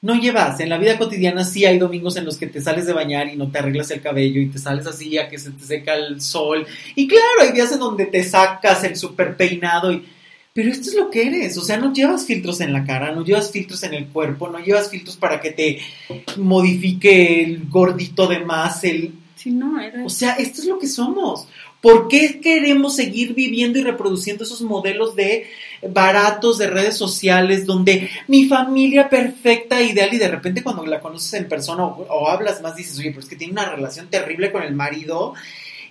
Speaker 1: No llevas. En la vida cotidiana sí hay domingos en los que te sales de bañar y no te arreglas el cabello y te sales así a que se te seca el sol. Y claro, hay días en donde te sacas el super peinado y... Pero esto es lo que eres, o sea, no llevas filtros en la cara, no llevas filtros en el cuerpo, no llevas filtros para que te modifique el gordito de más, el...
Speaker 2: Sí, no, era...
Speaker 1: O sea, esto es lo que somos. ¿Por qué queremos seguir viviendo y reproduciendo esos modelos de baratos de redes sociales donde mi familia perfecta, ideal y de repente cuando la conoces en persona o, o hablas más dices, oye, pero es que tiene una relación terrible con el marido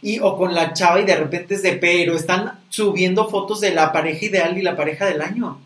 Speaker 1: y o con la chava y de repente es de pero están subiendo fotos de la pareja ideal y la pareja del año.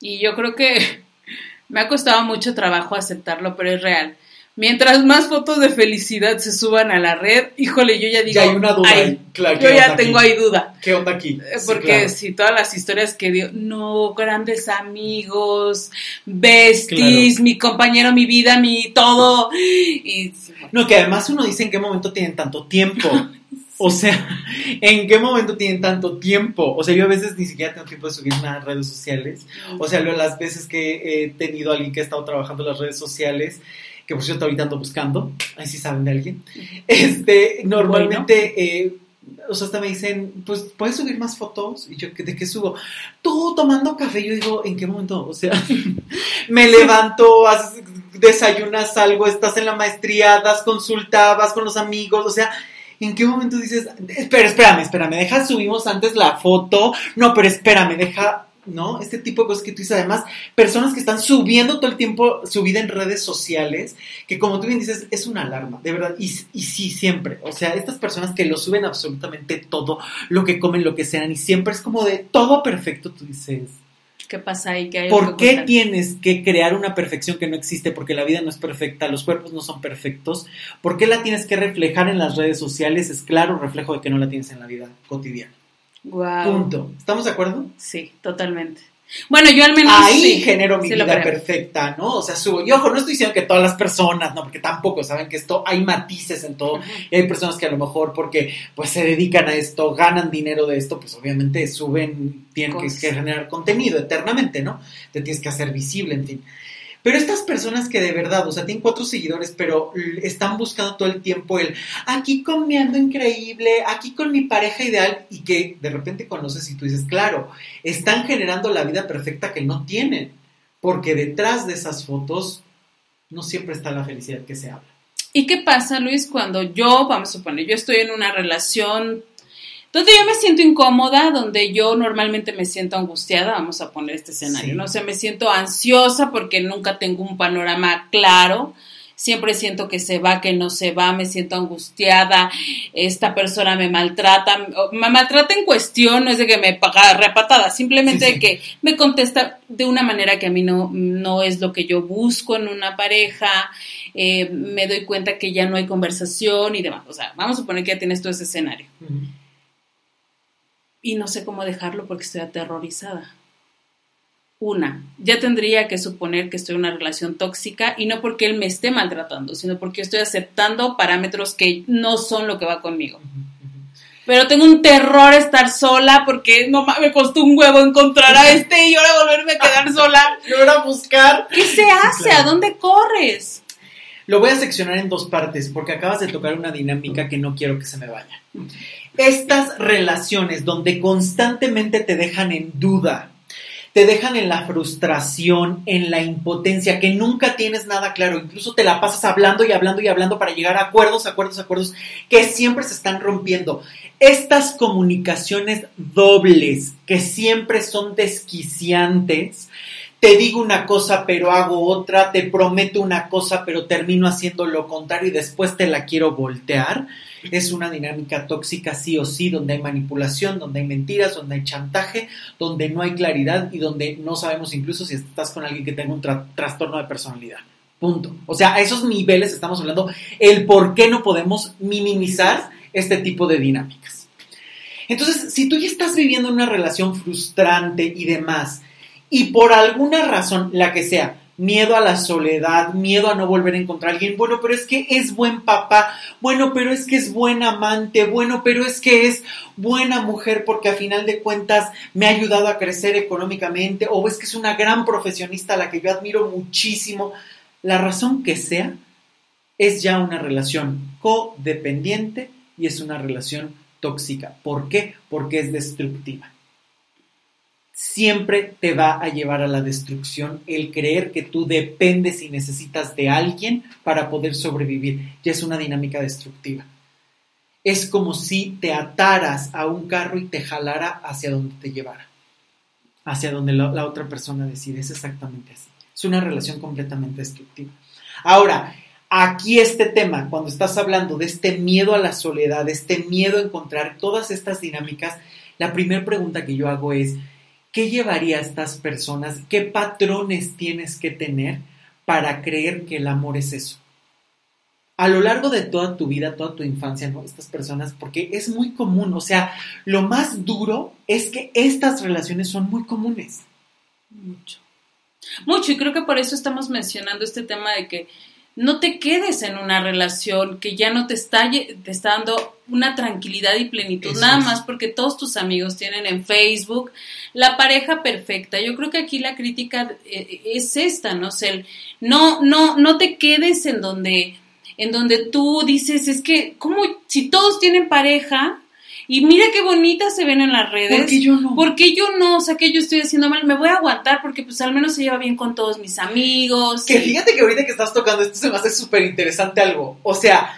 Speaker 2: Y yo creo que me ha costado mucho trabajo aceptarlo, pero es real. Mientras más fotos de felicidad se suban a la red, híjole, yo ya digo,
Speaker 1: ya hay una duda
Speaker 2: "Ay,
Speaker 1: ahí. Claro,
Speaker 2: yo
Speaker 1: ¿qué
Speaker 2: ya tengo
Speaker 1: aquí?
Speaker 2: ahí duda.
Speaker 1: ¿Qué onda aquí? Sí,
Speaker 2: Porque
Speaker 1: claro.
Speaker 2: si todas las historias que dio, no, grandes amigos, besties, mi compañero, mi vida, mi todo. Y
Speaker 1: No, que además uno dice en qué momento tienen tanto tiempo. O sea, ¿en qué momento tienen tanto tiempo? O sea, yo a veces ni siquiera tengo tiempo de subir nada a redes sociales. O sea, las veces que he tenido a alguien que ha estado trabajando en las redes sociales, que por cierto ahorita ando buscando, ahí sí saben de alguien, este, normalmente, eh, o sea, hasta me dicen, pues, ¿puedes subir más fotos? Y yo, ¿de qué subo? Tú tomando café, yo digo, ¿en qué momento? O sea, me levanto, desayunas algo, estás en la maestría, das consulta, vas con los amigos, o sea, ¿en qué momento dices, espera, espérame, espérame, deja, subimos antes la foto, no, pero espérame, deja, ¿no? Este tipo de cosas que tú dices, además, personas que están subiendo todo el tiempo su vida en redes sociales, que como tú bien dices, es una alarma, de verdad, y, y sí, siempre, o sea, estas personas que lo suben absolutamente todo, lo que comen, lo que sean, y siempre es como de todo perfecto, tú dices,
Speaker 2: ¿qué pasa ahí? ¿Qué hay
Speaker 1: ¿Por qué
Speaker 2: contar?
Speaker 1: tienes que crear una perfección que no existe? Porque la vida no es perfecta, los cuerpos no son perfectos. ¿Por qué la tienes que reflejar en las redes sociales? Es claro reflejo de que no la tienes en la vida cotidiana. Punto. ¿Estamos de acuerdo?
Speaker 2: Sí, totalmente. Bueno, yo al menos
Speaker 1: Ahí
Speaker 2: sí,
Speaker 1: genero mi
Speaker 2: sí
Speaker 1: vida perfecta, ¿no? O sea, subo. Y ojo, no estoy diciendo que todas las personas, ¿no? Porque tampoco saben que esto hay matices en todo. Y hay personas que a lo mejor porque pues se dedican a esto, ganan dinero de esto, pues obviamente suben, tienen que, que generar contenido eternamente, ¿no? Te tienes que hacer visible, en fin. Pero estas personas que de verdad, o sea, tienen cuatro seguidores, pero están buscando todo el tiempo el aquí comiendo increíble, aquí con mi pareja ideal, y que de repente conoces y tú dices, claro, están generando la vida perfecta que no tienen, porque detrás de esas fotos no siempre está la felicidad que se habla.
Speaker 2: ¿Y qué pasa, Luis, cuando yo, vamos a suponer, yo estoy en una relación donde yo me siento incómoda, donde yo normalmente me siento angustiada, vamos a poner este escenario,
Speaker 1: Sí.
Speaker 2: ¿no? O sea, me siento ansiosa porque nunca tengo un panorama claro. siempre siento que se va, que no se va, me siento angustiada, esta persona me maltrata, me maltrata en cuestión, no es de que me paga repatada, simplemente de que me contesta de una manera que a mí no, no es lo que yo busco en una pareja, eh, me doy cuenta que ya no hay conversación y demás. O sea, vamos a suponer que ya tienes todo ese escenario. Y no sé cómo dejarlo porque estoy aterrorizada. Una, ya tendría que suponer que estoy en una relación tóxica y no porque él me esté maltratando, sino porque estoy aceptando parámetros que no son lo que va conmigo. Pero tengo un terror estar sola porque no me costó un huevo encontrar a este y ahora volverme a quedar sola.
Speaker 1: y ahora buscar.
Speaker 2: ¿Qué se hace? ¿A dónde corres?
Speaker 1: Lo voy a seccionar en dos partes porque acabas de tocar una dinámica que no quiero que se me vaya. Estas relaciones donde constantemente te dejan en duda, te dejan en la frustración, en la impotencia, que nunca tienes nada claro, incluso te la pasas hablando y hablando y hablando para llegar a acuerdos, acuerdos, acuerdos, que siempre se están rompiendo. Estas comunicaciones dobles, que siempre son desquiciantes, te digo una cosa pero hago otra, te prometo una cosa pero termino haciendo lo contrario y después te la quiero voltear es una dinámica tóxica sí o sí, donde hay manipulación, donde hay mentiras, donde hay chantaje, donde no hay claridad y donde no sabemos incluso si estás con alguien que tenga un trastorno de personalidad. Punto. O sea, a esos niveles estamos hablando el por qué no podemos minimizar este tipo de dinámicas. Entonces, si tú ya estás viviendo una relación frustrante y demás, y por alguna razón, la que sea, miedo a la soledad, miedo a no volver a encontrar a alguien. Bueno, pero es que es buen papá, bueno, pero es que es buen amante, bueno, pero es que es buena mujer porque a final de cuentas me ha ayudado a crecer económicamente, o es que es una gran profesionista a la que yo admiro muchísimo. La razón que sea, es ya una relación codependiente y es una relación tóxica. ¿Por qué? Porque es destructiva siempre te va a llevar a la destrucción el creer que tú dependes y necesitas de alguien para poder sobrevivir. Ya es una dinámica destructiva. Es como si te ataras a un carro y te jalara hacia donde te llevara, hacia donde la, otra persona decide. Es exactamente así. Es una relación completamente destructiva. Ahora, aquí este tema, cuando estás hablando de este miedo a la soledad, de este miedo a encontrar todas estas dinámicas, la primera pregunta que yo hago es, ¿Qué llevaría a estas personas? ¿Qué patrones tienes que tener para creer que el amor es eso? A lo largo de toda tu vida, toda tu infancia, ¿no? Estas personas, porque es muy común, o sea, lo más duro es que estas relaciones son muy comunes.
Speaker 2: Mucho. Mucho, y creo que por eso estamos mencionando este tema de que no te quedes en una relación que ya no te está, te está dando una tranquilidad y plenitud, nada más porque todos tus amigos tienen en Facebook la pareja perfecta. Yo creo que aquí la crítica eh, es esta, ¿no? O no, no, no te quedes en donde, en donde tú dices, es que, ¿cómo? Si todos tienen pareja, y mira qué bonitas se ven en las redes.
Speaker 1: ¿Por qué yo no?
Speaker 2: ¿Por qué yo no? O sea, que yo estoy haciendo mal. Me voy a aguantar porque pues al menos se lleva bien con todos mis amigos.
Speaker 1: Que fíjate que ahorita que estás tocando esto se me hace súper interesante algo. O sea,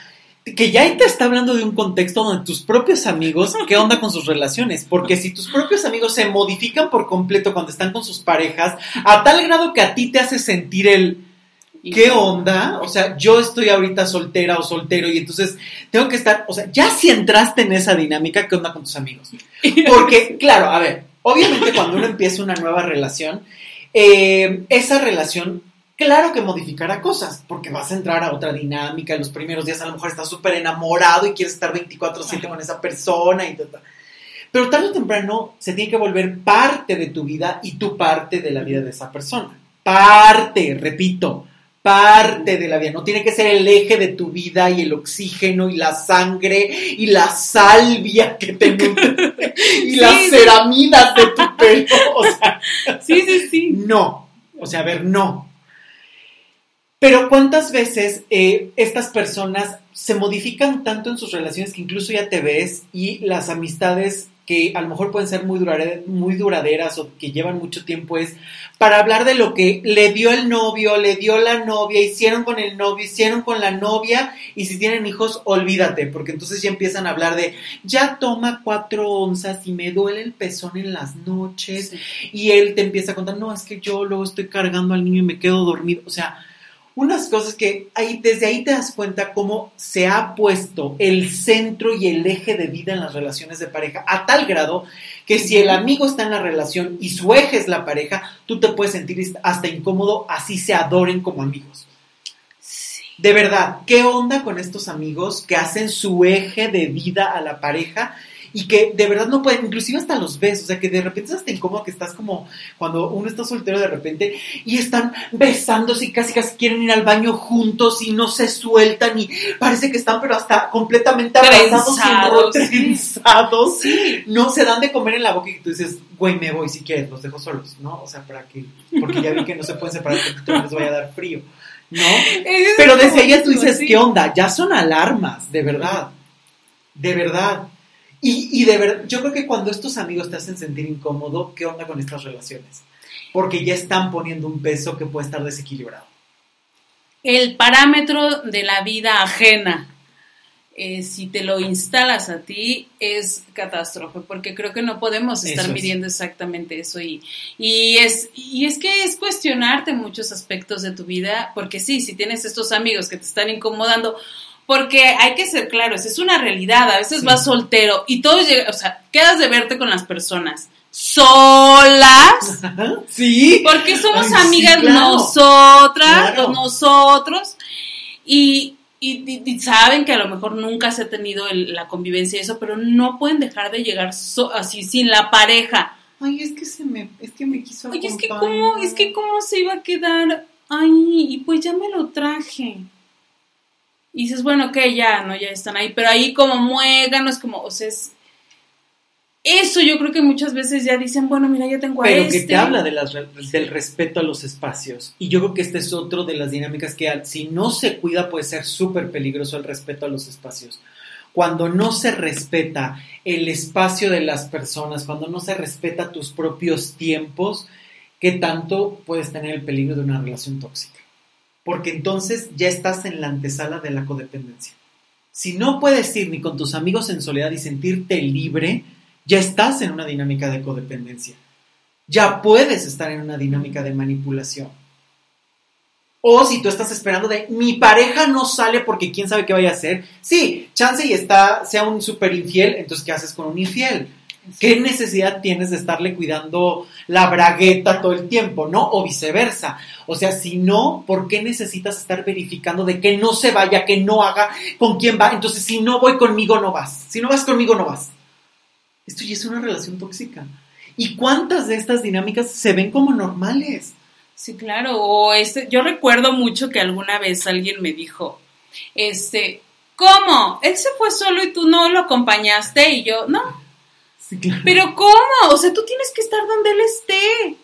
Speaker 1: que ya te está hablando de un contexto donde tus propios amigos, ¿qué onda con sus relaciones? Porque si tus propios amigos se modifican por completo cuando están con sus parejas, a tal grado que a ti te hace sentir el ¿qué onda? O sea, yo estoy ahorita soltera o soltero y entonces tengo que estar, o sea, ya si entraste en esa dinámica, ¿qué onda con tus amigos? Porque, claro, a ver, obviamente cuando uno empieza una nueva relación, eh, esa relación, claro que modificará cosas, porque vas a entrar a otra dinámica, en los primeros días a lo mejor estás súper enamorado y quieres estar 24/7 con esa persona y tal. Pero tarde o temprano se tiene que volver parte de tu vida y tu parte de la vida de esa persona. Parte, repito, parte de la vida, no tiene que ser el eje de tu vida y el oxígeno y la sangre y la salvia que te y las ceramidas de tu pelo, o sea,
Speaker 2: sí, sí, sí.
Speaker 1: No, o sea, a ver, no. Pero cuántas veces eh, estas personas se modifican tanto en sus relaciones que incluso ya te ves y las amistades que a lo mejor pueden ser muy, muy duraderas o que llevan mucho tiempo es para hablar de lo que le dio el novio, le dio la novia, hicieron con el novio, hicieron con la novia y si tienen hijos, olvídate, porque entonces ya empiezan a hablar de ya toma cuatro onzas y me duele el pezón en las noches y él te empieza a contar, no, es que yo luego estoy cargando al niño y me quedo dormido, o sea, unas cosas que ahí, desde ahí te das cuenta cómo se ha puesto el centro y el eje de vida en las relaciones de pareja, a tal grado que si el amigo está en la relación y su eje es la pareja, tú te puedes sentir hasta incómodo, así se adoren como amigos. De verdad, ¿qué onda con estos amigos que hacen su eje de vida a la pareja? Y que de verdad no pueden, inclusive hasta los ves, o sea, que de repente es hasta incómodo que estás como cuando uno está soltero de repente y están besándose y casi casi quieren ir al baño juntos y no se sueltan y parece que están pero hasta completamente abrazados y trenzados, no se dan de comer en la boca y tú dices, güey, me voy si quieres, los dejo solos, ¿no? O sea, para que, porque ya vi que no se pueden separar porque les voy a dar frío. ¿No? Pero desde ella tú dices, ¿qué onda? Ya son alarmas, de verdad. De verdad. Y, de verdad, yo creo que cuando estos amigos te hacen sentir incómodo, ¿qué onda con estas relaciones? Porque ya están poniendo un peso que puede estar desequilibrado.
Speaker 2: El parámetro de la vida ajena, eh, si te lo instalas a ti, es catástrofe, porque creo que no podemos estar midiendo exactamente eso. Y, y, es, y es que es cuestionarte muchos aspectos de tu vida, porque sí, si tienes estos amigos que te están incomodando, porque hay que ser claros, es una realidad, a veces vas soltero y todo llega, o sea, quedas de verte con las personas solas.
Speaker 1: Sí.
Speaker 2: Porque somos amigas nosotras, nosotros, y, y, saben que a lo mejor nunca se ha tenido la convivencia y eso, pero no pueden dejar de llegar así sin la pareja.
Speaker 1: Ay, es que se me, es que me quiso
Speaker 2: Ay, es que cómo, es que cómo se iba a quedar. Ay, y pues ya me lo traje. Y dices, bueno, ok, ya, ¿no? Ya están ahí, pero ahí como muéganos, como, o sea, es... Eso yo creo que muchas veces ya dicen, bueno, mira, ya tengo a
Speaker 1: Pero
Speaker 2: este.
Speaker 1: que te habla de las, del respeto a los espacios. Y yo creo que este es otro de las dinámicas que si no se cuida puede ser súper peligroso el respeto a los espacios. Cuando no se respeta el espacio de las personas, cuando no se respeta tus propios tiempos, ¿qué tanto puedes tener el peligro de una relación tóxica? Porque entonces ya estás en la antesala de la codependencia. Si no puedes ir ni con tus amigos en soledad y sentirte libre, ya estás en una dinámica de codependencia. Ya puedes estar en una dinámica de manipulación. O si tú estás esperando de mi pareja no sale porque quién sabe qué vaya a hacer. Sí, chance y está, sea un super infiel, entonces ¿qué haces con un infiel? ¿Qué necesidad tienes de estarle cuidando la bragueta todo el tiempo, no? O viceversa. O sea, si no, ¿por qué necesitas estar verificando de que no se vaya, que no haga, con quién va? Entonces, si no voy conmigo, no vas. Si no vas conmigo, no vas. Esto ya es una relación tóxica. ¿Y cuántas de estas dinámicas se ven como normales?
Speaker 2: Sí, claro. O este, yo recuerdo mucho que alguna vez alguien me dijo, este, ¿cómo? Él se fue solo y tú no lo acompañaste y yo, no, pero ¿cómo? O sea, tú tienes que estar donde él esté.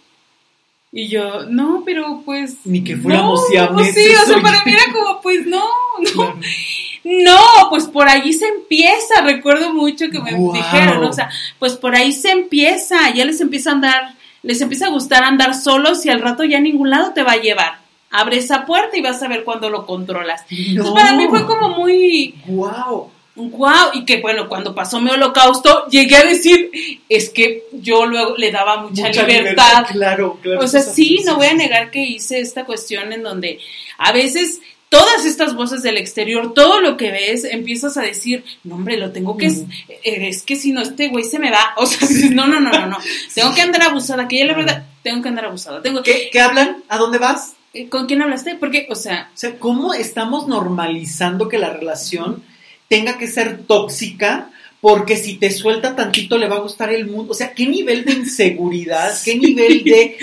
Speaker 2: Y yo, no, pero pues.
Speaker 1: Ni que fuéramos
Speaker 2: no, pues Sí, o sea, para mí era como, pues no, no. No, pues por allí se empieza. Recuerdo mucho que me dijeron, o sea, pues por ahí se empieza. Ya les empieza a andar, les empieza a gustar andar solos y al rato ya a ningún lado te va a llevar. Abre esa puerta y vas a ver cuándo lo controlas. Entonces para mí fue como muy.
Speaker 1: ¡Wow!
Speaker 2: Wow, y que bueno, cuando pasó mi holocausto, llegué a decir, es que yo luego le daba mucha, libertad.
Speaker 1: Claro, claro.
Speaker 2: O sea, sí, no voy a negar que hice esta cuestión en donde a veces todas estas voces del exterior, todo lo que ves, empiezas a decir, no hombre, lo tengo que, es, es que si no, este güey se me va. O sea, no, no, no, no, no. Tengo que andar abusada, que ya la verdad, tengo que andar abusada. Tengo...
Speaker 1: ¿Qué, ¿Qué hablan? ¿A dónde vas?
Speaker 2: Eh, ¿Con quién hablaste? Porque, o sea...
Speaker 1: O sea, ¿cómo estamos normalizando que la relación tenga que ser tóxica porque si te suelta tantito le va a gustar el mundo. O sea, ¿qué nivel de inseguridad, qué nivel de,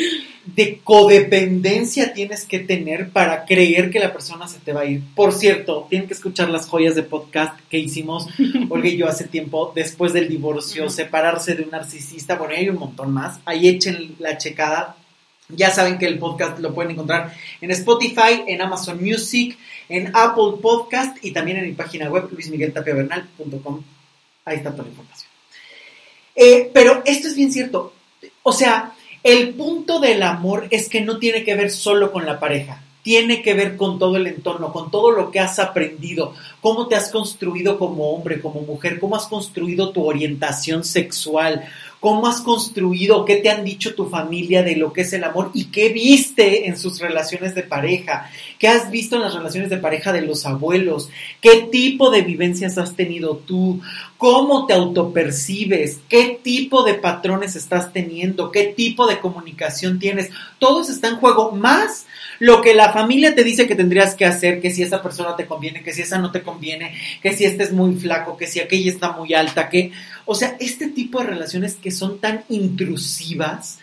Speaker 1: de codependencia tienes que tener para creer que la persona se te va a ir? Por cierto, tienen que escuchar las joyas de podcast que hicimos Olga y yo hace tiempo, después del divorcio, separarse de un narcisista. Bueno, hay un montón más. Ahí echen la checada. Ya saben que el podcast lo pueden encontrar en Spotify, en Amazon Music, en Apple Podcast y también en mi página web luismigueltapiavernal.com. Ahí está toda la información. Eh, pero esto es bien cierto. O sea, el punto del amor es que no tiene que ver solo con la pareja. Tiene que ver con todo el entorno, con todo lo que has aprendido, cómo te has construido como hombre, como mujer, cómo has construido tu orientación sexual, cómo has construido, qué te han dicho tu familia de lo que es el amor y qué viste en sus relaciones de pareja, qué has visto en las relaciones de pareja de los abuelos, qué tipo de vivencias has tenido tú, cómo te autopercibes, qué tipo de patrones estás teniendo, qué tipo de comunicación tienes. Todo eso está en juego, más lo que la familia te dice que tendrías que hacer, que si esa persona te conviene, que si esa no te conviene, que si este es muy flaco, que si aquella está muy alta, que, o sea, este tipo de relaciones que son tan intrusivas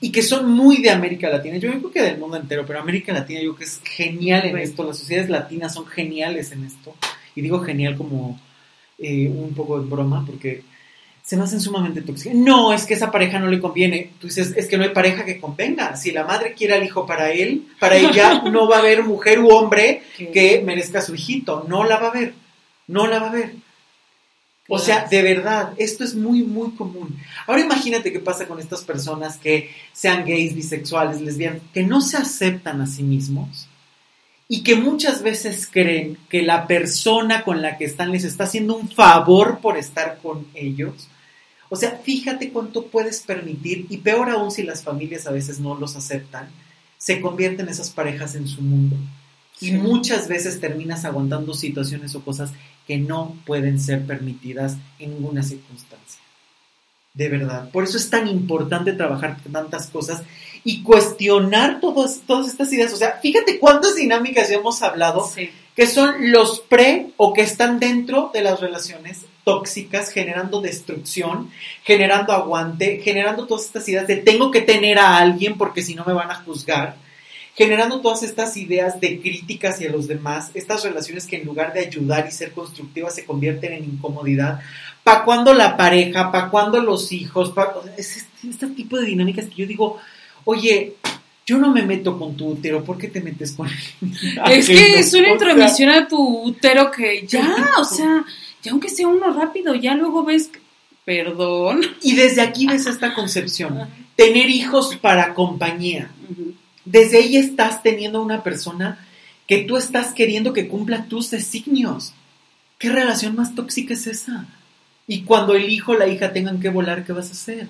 Speaker 1: y que son muy de América Latina. Yo creo que del mundo entero, pero América Latina yo creo que es genial en esto. Las sociedades latinas son geniales en esto. Y digo genial como eh, un poco de broma, porque se me hacen sumamente tóxicas. No, es que esa pareja no le conviene. Tú dices, es que no hay pareja que convenga. Si la madre quiere al hijo para él, para ella no va a haber mujer u hombre que merezca a su hijito. No la va a haber. No la va a ver. O sea, de verdad, esto es muy, muy común. Ahora imagínate qué pasa con estas personas que sean gays, bisexuales, lesbianas, que no se aceptan a sí mismos y que muchas veces creen que la persona con la que están les está haciendo un favor por estar con ellos. O sea, fíjate cuánto puedes permitir y peor aún si las familias a veces no los aceptan, se convierten esas parejas en su mundo. Y muchas veces terminas aguantando situaciones o cosas que no pueden ser permitidas en ninguna circunstancia. De verdad. Por eso es tan importante trabajar tantas cosas y cuestionar todas, todas estas ideas. O sea, fíjate cuántas dinámicas ya hemos hablado que son los pre o que están dentro de las relaciones tóxicas, generando destrucción, generando aguante, generando todas estas ideas de tengo que tener a alguien porque si no me van a juzgar generando todas estas ideas de crítica hacia los demás, estas relaciones que en lugar de ayudar y ser constructivas se convierten en incomodidad. ¿Para cuándo la pareja? ¿Para cuándo los hijos? Pa, es este, tipo de dinámicas que yo digo, oye, yo no me meto con tu útero, ¿por qué te metes con él?
Speaker 2: Es que es una intromisión a tu útero que ya, o sea, ya aunque sea uno rápido, ya luego ves, perdón.
Speaker 1: Y desde aquí ves esta concepción, tener hijos para compañía desde ahí estás teniendo una persona que tú estás queriendo que cumpla tus designios. ¿Qué relación más tóxica es esa? Y cuando el hijo o la hija tengan que volar, ¿qué vas a hacer?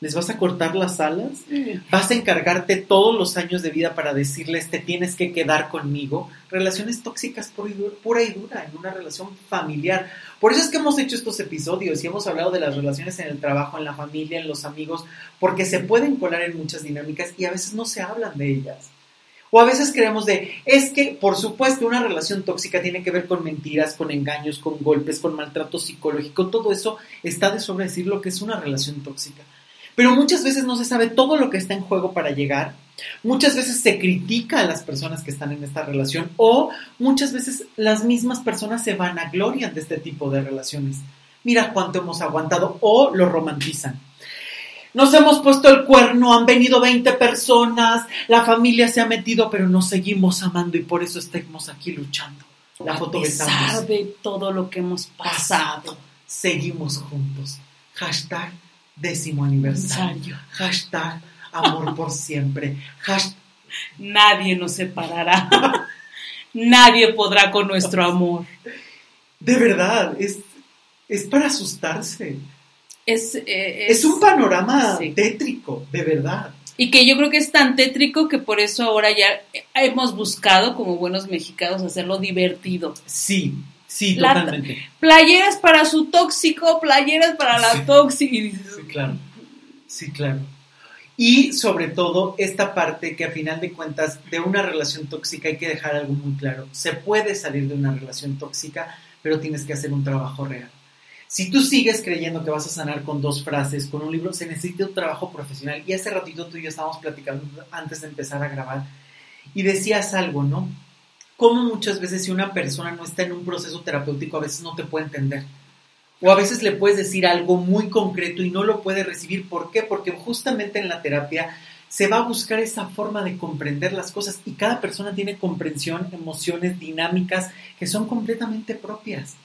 Speaker 1: ¿Les vas a cortar las alas? ¿Vas a encargarte todos los años de vida para decirles te tienes que quedar conmigo? Relaciones tóxicas pura y dura en una relación familiar. Por eso es que hemos hecho estos episodios y hemos hablado de las relaciones en el trabajo, en la familia, en los amigos, porque se pueden colar en muchas dinámicas y a veces no se hablan de ellas. O a veces creemos de, es que, por supuesto, una relación tóxica tiene que ver con mentiras, con engaños, con golpes, con maltrato psicológico. Todo eso está de sobre decir lo que es una relación tóxica. Pero muchas veces no se sabe todo lo que está en juego para llegar. Muchas veces se critica a las personas que están en esta relación o muchas veces las mismas personas se vanaglorian de este tipo de relaciones. Mira cuánto hemos aguantado o lo romantizan. Nos hemos puesto el cuerno, han venido 20 personas, la familia se ha metido, pero nos seguimos amando y por eso estamos aquí luchando.
Speaker 2: La foto a pesar de todo lo que hemos pasado,
Speaker 1: seguimos juntos. Hashtag décimo aniversario. Hashtag amor por siempre.
Speaker 2: Nadie nos separará. Nadie podrá con nuestro amor.
Speaker 1: De verdad, es, es para asustarse.
Speaker 2: Es,
Speaker 1: eh, es, un panorama tétrico, de verdad.
Speaker 2: Y que yo creo que es tan tétrico que por eso ahora ya hemos buscado, como buenos mexicanos, hacerlo divertido.
Speaker 1: Sí, Sí, totalmente.
Speaker 2: Playeras para su tóxico, playeras para la tóxica.
Speaker 1: Sí, claro. Sí, claro. Y sobre todo esta parte que a final de cuentas de una relación tóxica hay que dejar algo muy claro. Se puede salir de una relación tóxica, pero tienes que hacer un trabajo real. Si tú sigues creyendo que vas a sanar con dos frases, con un libro, se necesita un trabajo profesional. Y hace ratito tú y yo estábamos platicando antes de empezar a grabar y decías algo, ¿no? Cómo muchas veces si una persona no está en un proceso terapéutico a veces no te puede entender. O a veces le puedes decir algo muy concreto y no lo puede recibir. ¿Por qué? Porque justamente en la terapia se va a buscar esa forma de comprender las cosas y cada persona tiene comprensión, emociones, dinámicas que son completamente propias.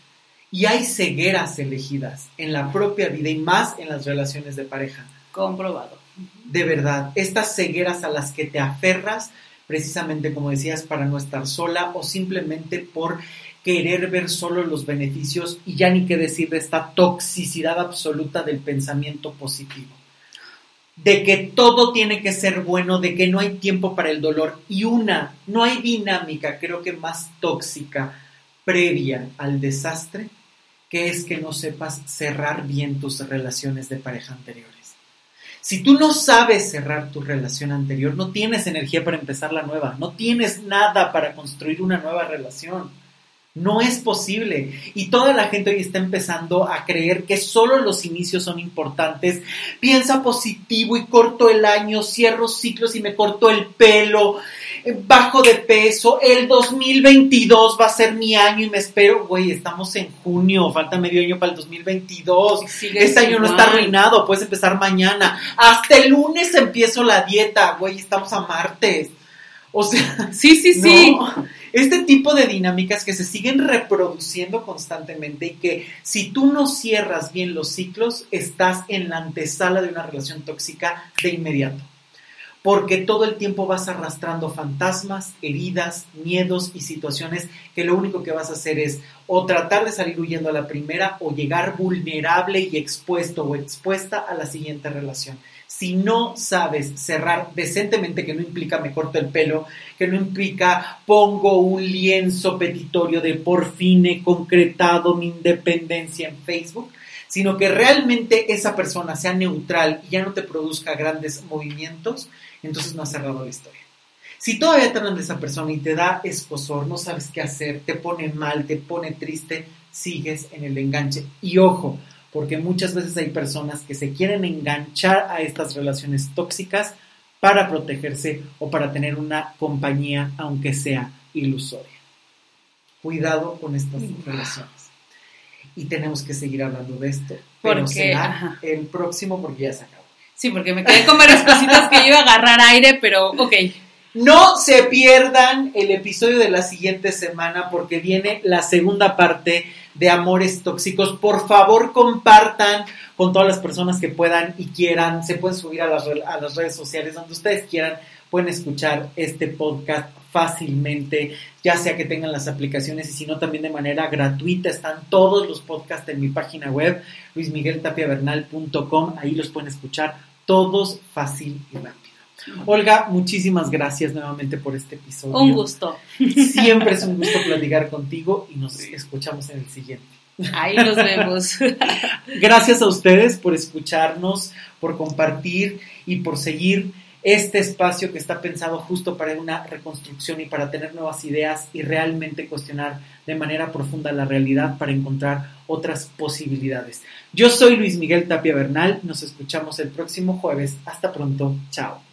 Speaker 1: Y hay cegueras elegidas en la propia vida y más en las relaciones de pareja.
Speaker 2: Comprobado.
Speaker 1: De verdad, estas cegueras a las que te aferras precisamente como decías, para no estar sola o simplemente por querer ver solo los beneficios y ya ni qué decir de esta toxicidad absoluta del pensamiento positivo. De que todo tiene que ser bueno, de que no hay tiempo para el dolor y una, no hay dinámica creo que más tóxica previa al desastre que es que no sepas cerrar bien tus relaciones de pareja anteriores. Si tú no sabes cerrar tu relación anterior, no tienes energía para empezar la nueva, no tienes nada para construir una nueva relación. No es posible. Y toda la gente hoy está empezando a creer que solo los inicios son importantes. Piensa positivo y corto el año, cierro ciclos y me corto el pelo, bajo de peso. El 2022 va a ser mi año y me espero. Güey, estamos en junio, falta medio año para el 2022. este año no está arruinado, puedes empezar mañana. Hasta el lunes empiezo la dieta, güey, estamos a martes. O sea,
Speaker 2: sí, sí, sí
Speaker 1: este tipo de dinámicas que se siguen reproduciendo constantemente y que si tú no cierras bien los ciclos, estás en la antesala de una relación tóxica de inmediato. Porque todo el tiempo vas arrastrando fantasmas, heridas, miedos y situaciones que lo único que vas a hacer es o tratar de salir huyendo a la primera o llegar vulnerable y expuesto o expuesta a la siguiente relación. Si no sabes cerrar decentemente, que no implica me corto el pelo, que no implica pongo un lienzo petitorio de por fin he concretado mi independencia en Facebook, sino que realmente esa persona sea neutral y ya no te produzca grandes movimientos, entonces no has cerrado la historia. Si todavía te hablan de esa persona y te da escosor, no sabes qué hacer, te pone mal, te pone triste, sigues en el enganche. Y ojo, porque muchas veces hay personas que se quieren enganchar a estas relaciones tóxicas para protegerse o para tener una compañía, aunque sea ilusoria. Cuidado con estas relaciones. Y tenemos que seguir hablando de esto. Pero será el próximo porque ya se acabó.
Speaker 2: Sí, porque me quedé con varias cositas que iba a agarrar aire, pero ok.
Speaker 1: No se pierdan el episodio de la siguiente semana porque viene la segunda parte de amores tóxicos. Por favor, compartan con todas las personas que puedan y quieran. Se pueden subir a las, a las redes sociales donde ustedes quieran. Pueden escuchar este podcast fácilmente, ya sea que tengan las aplicaciones y si no también de manera gratuita. Están todos los podcasts en mi página web, luismigueltapiavernal.com. Ahí los pueden escuchar todos fácil y rápido. Olga, muchísimas gracias nuevamente por este episodio.
Speaker 2: Un gusto.
Speaker 1: Siempre es un gusto platicar contigo y nos escuchamos en el siguiente.
Speaker 2: Ahí nos vemos.
Speaker 1: Gracias a ustedes por escucharnos, por compartir y por seguir este espacio que está pensado justo para una reconstrucción y para tener nuevas ideas y realmente cuestionar de manera profunda la realidad para encontrar otras posibilidades. Yo soy Luis Miguel Tapia Bernal, nos escuchamos el próximo jueves. Hasta pronto, chao.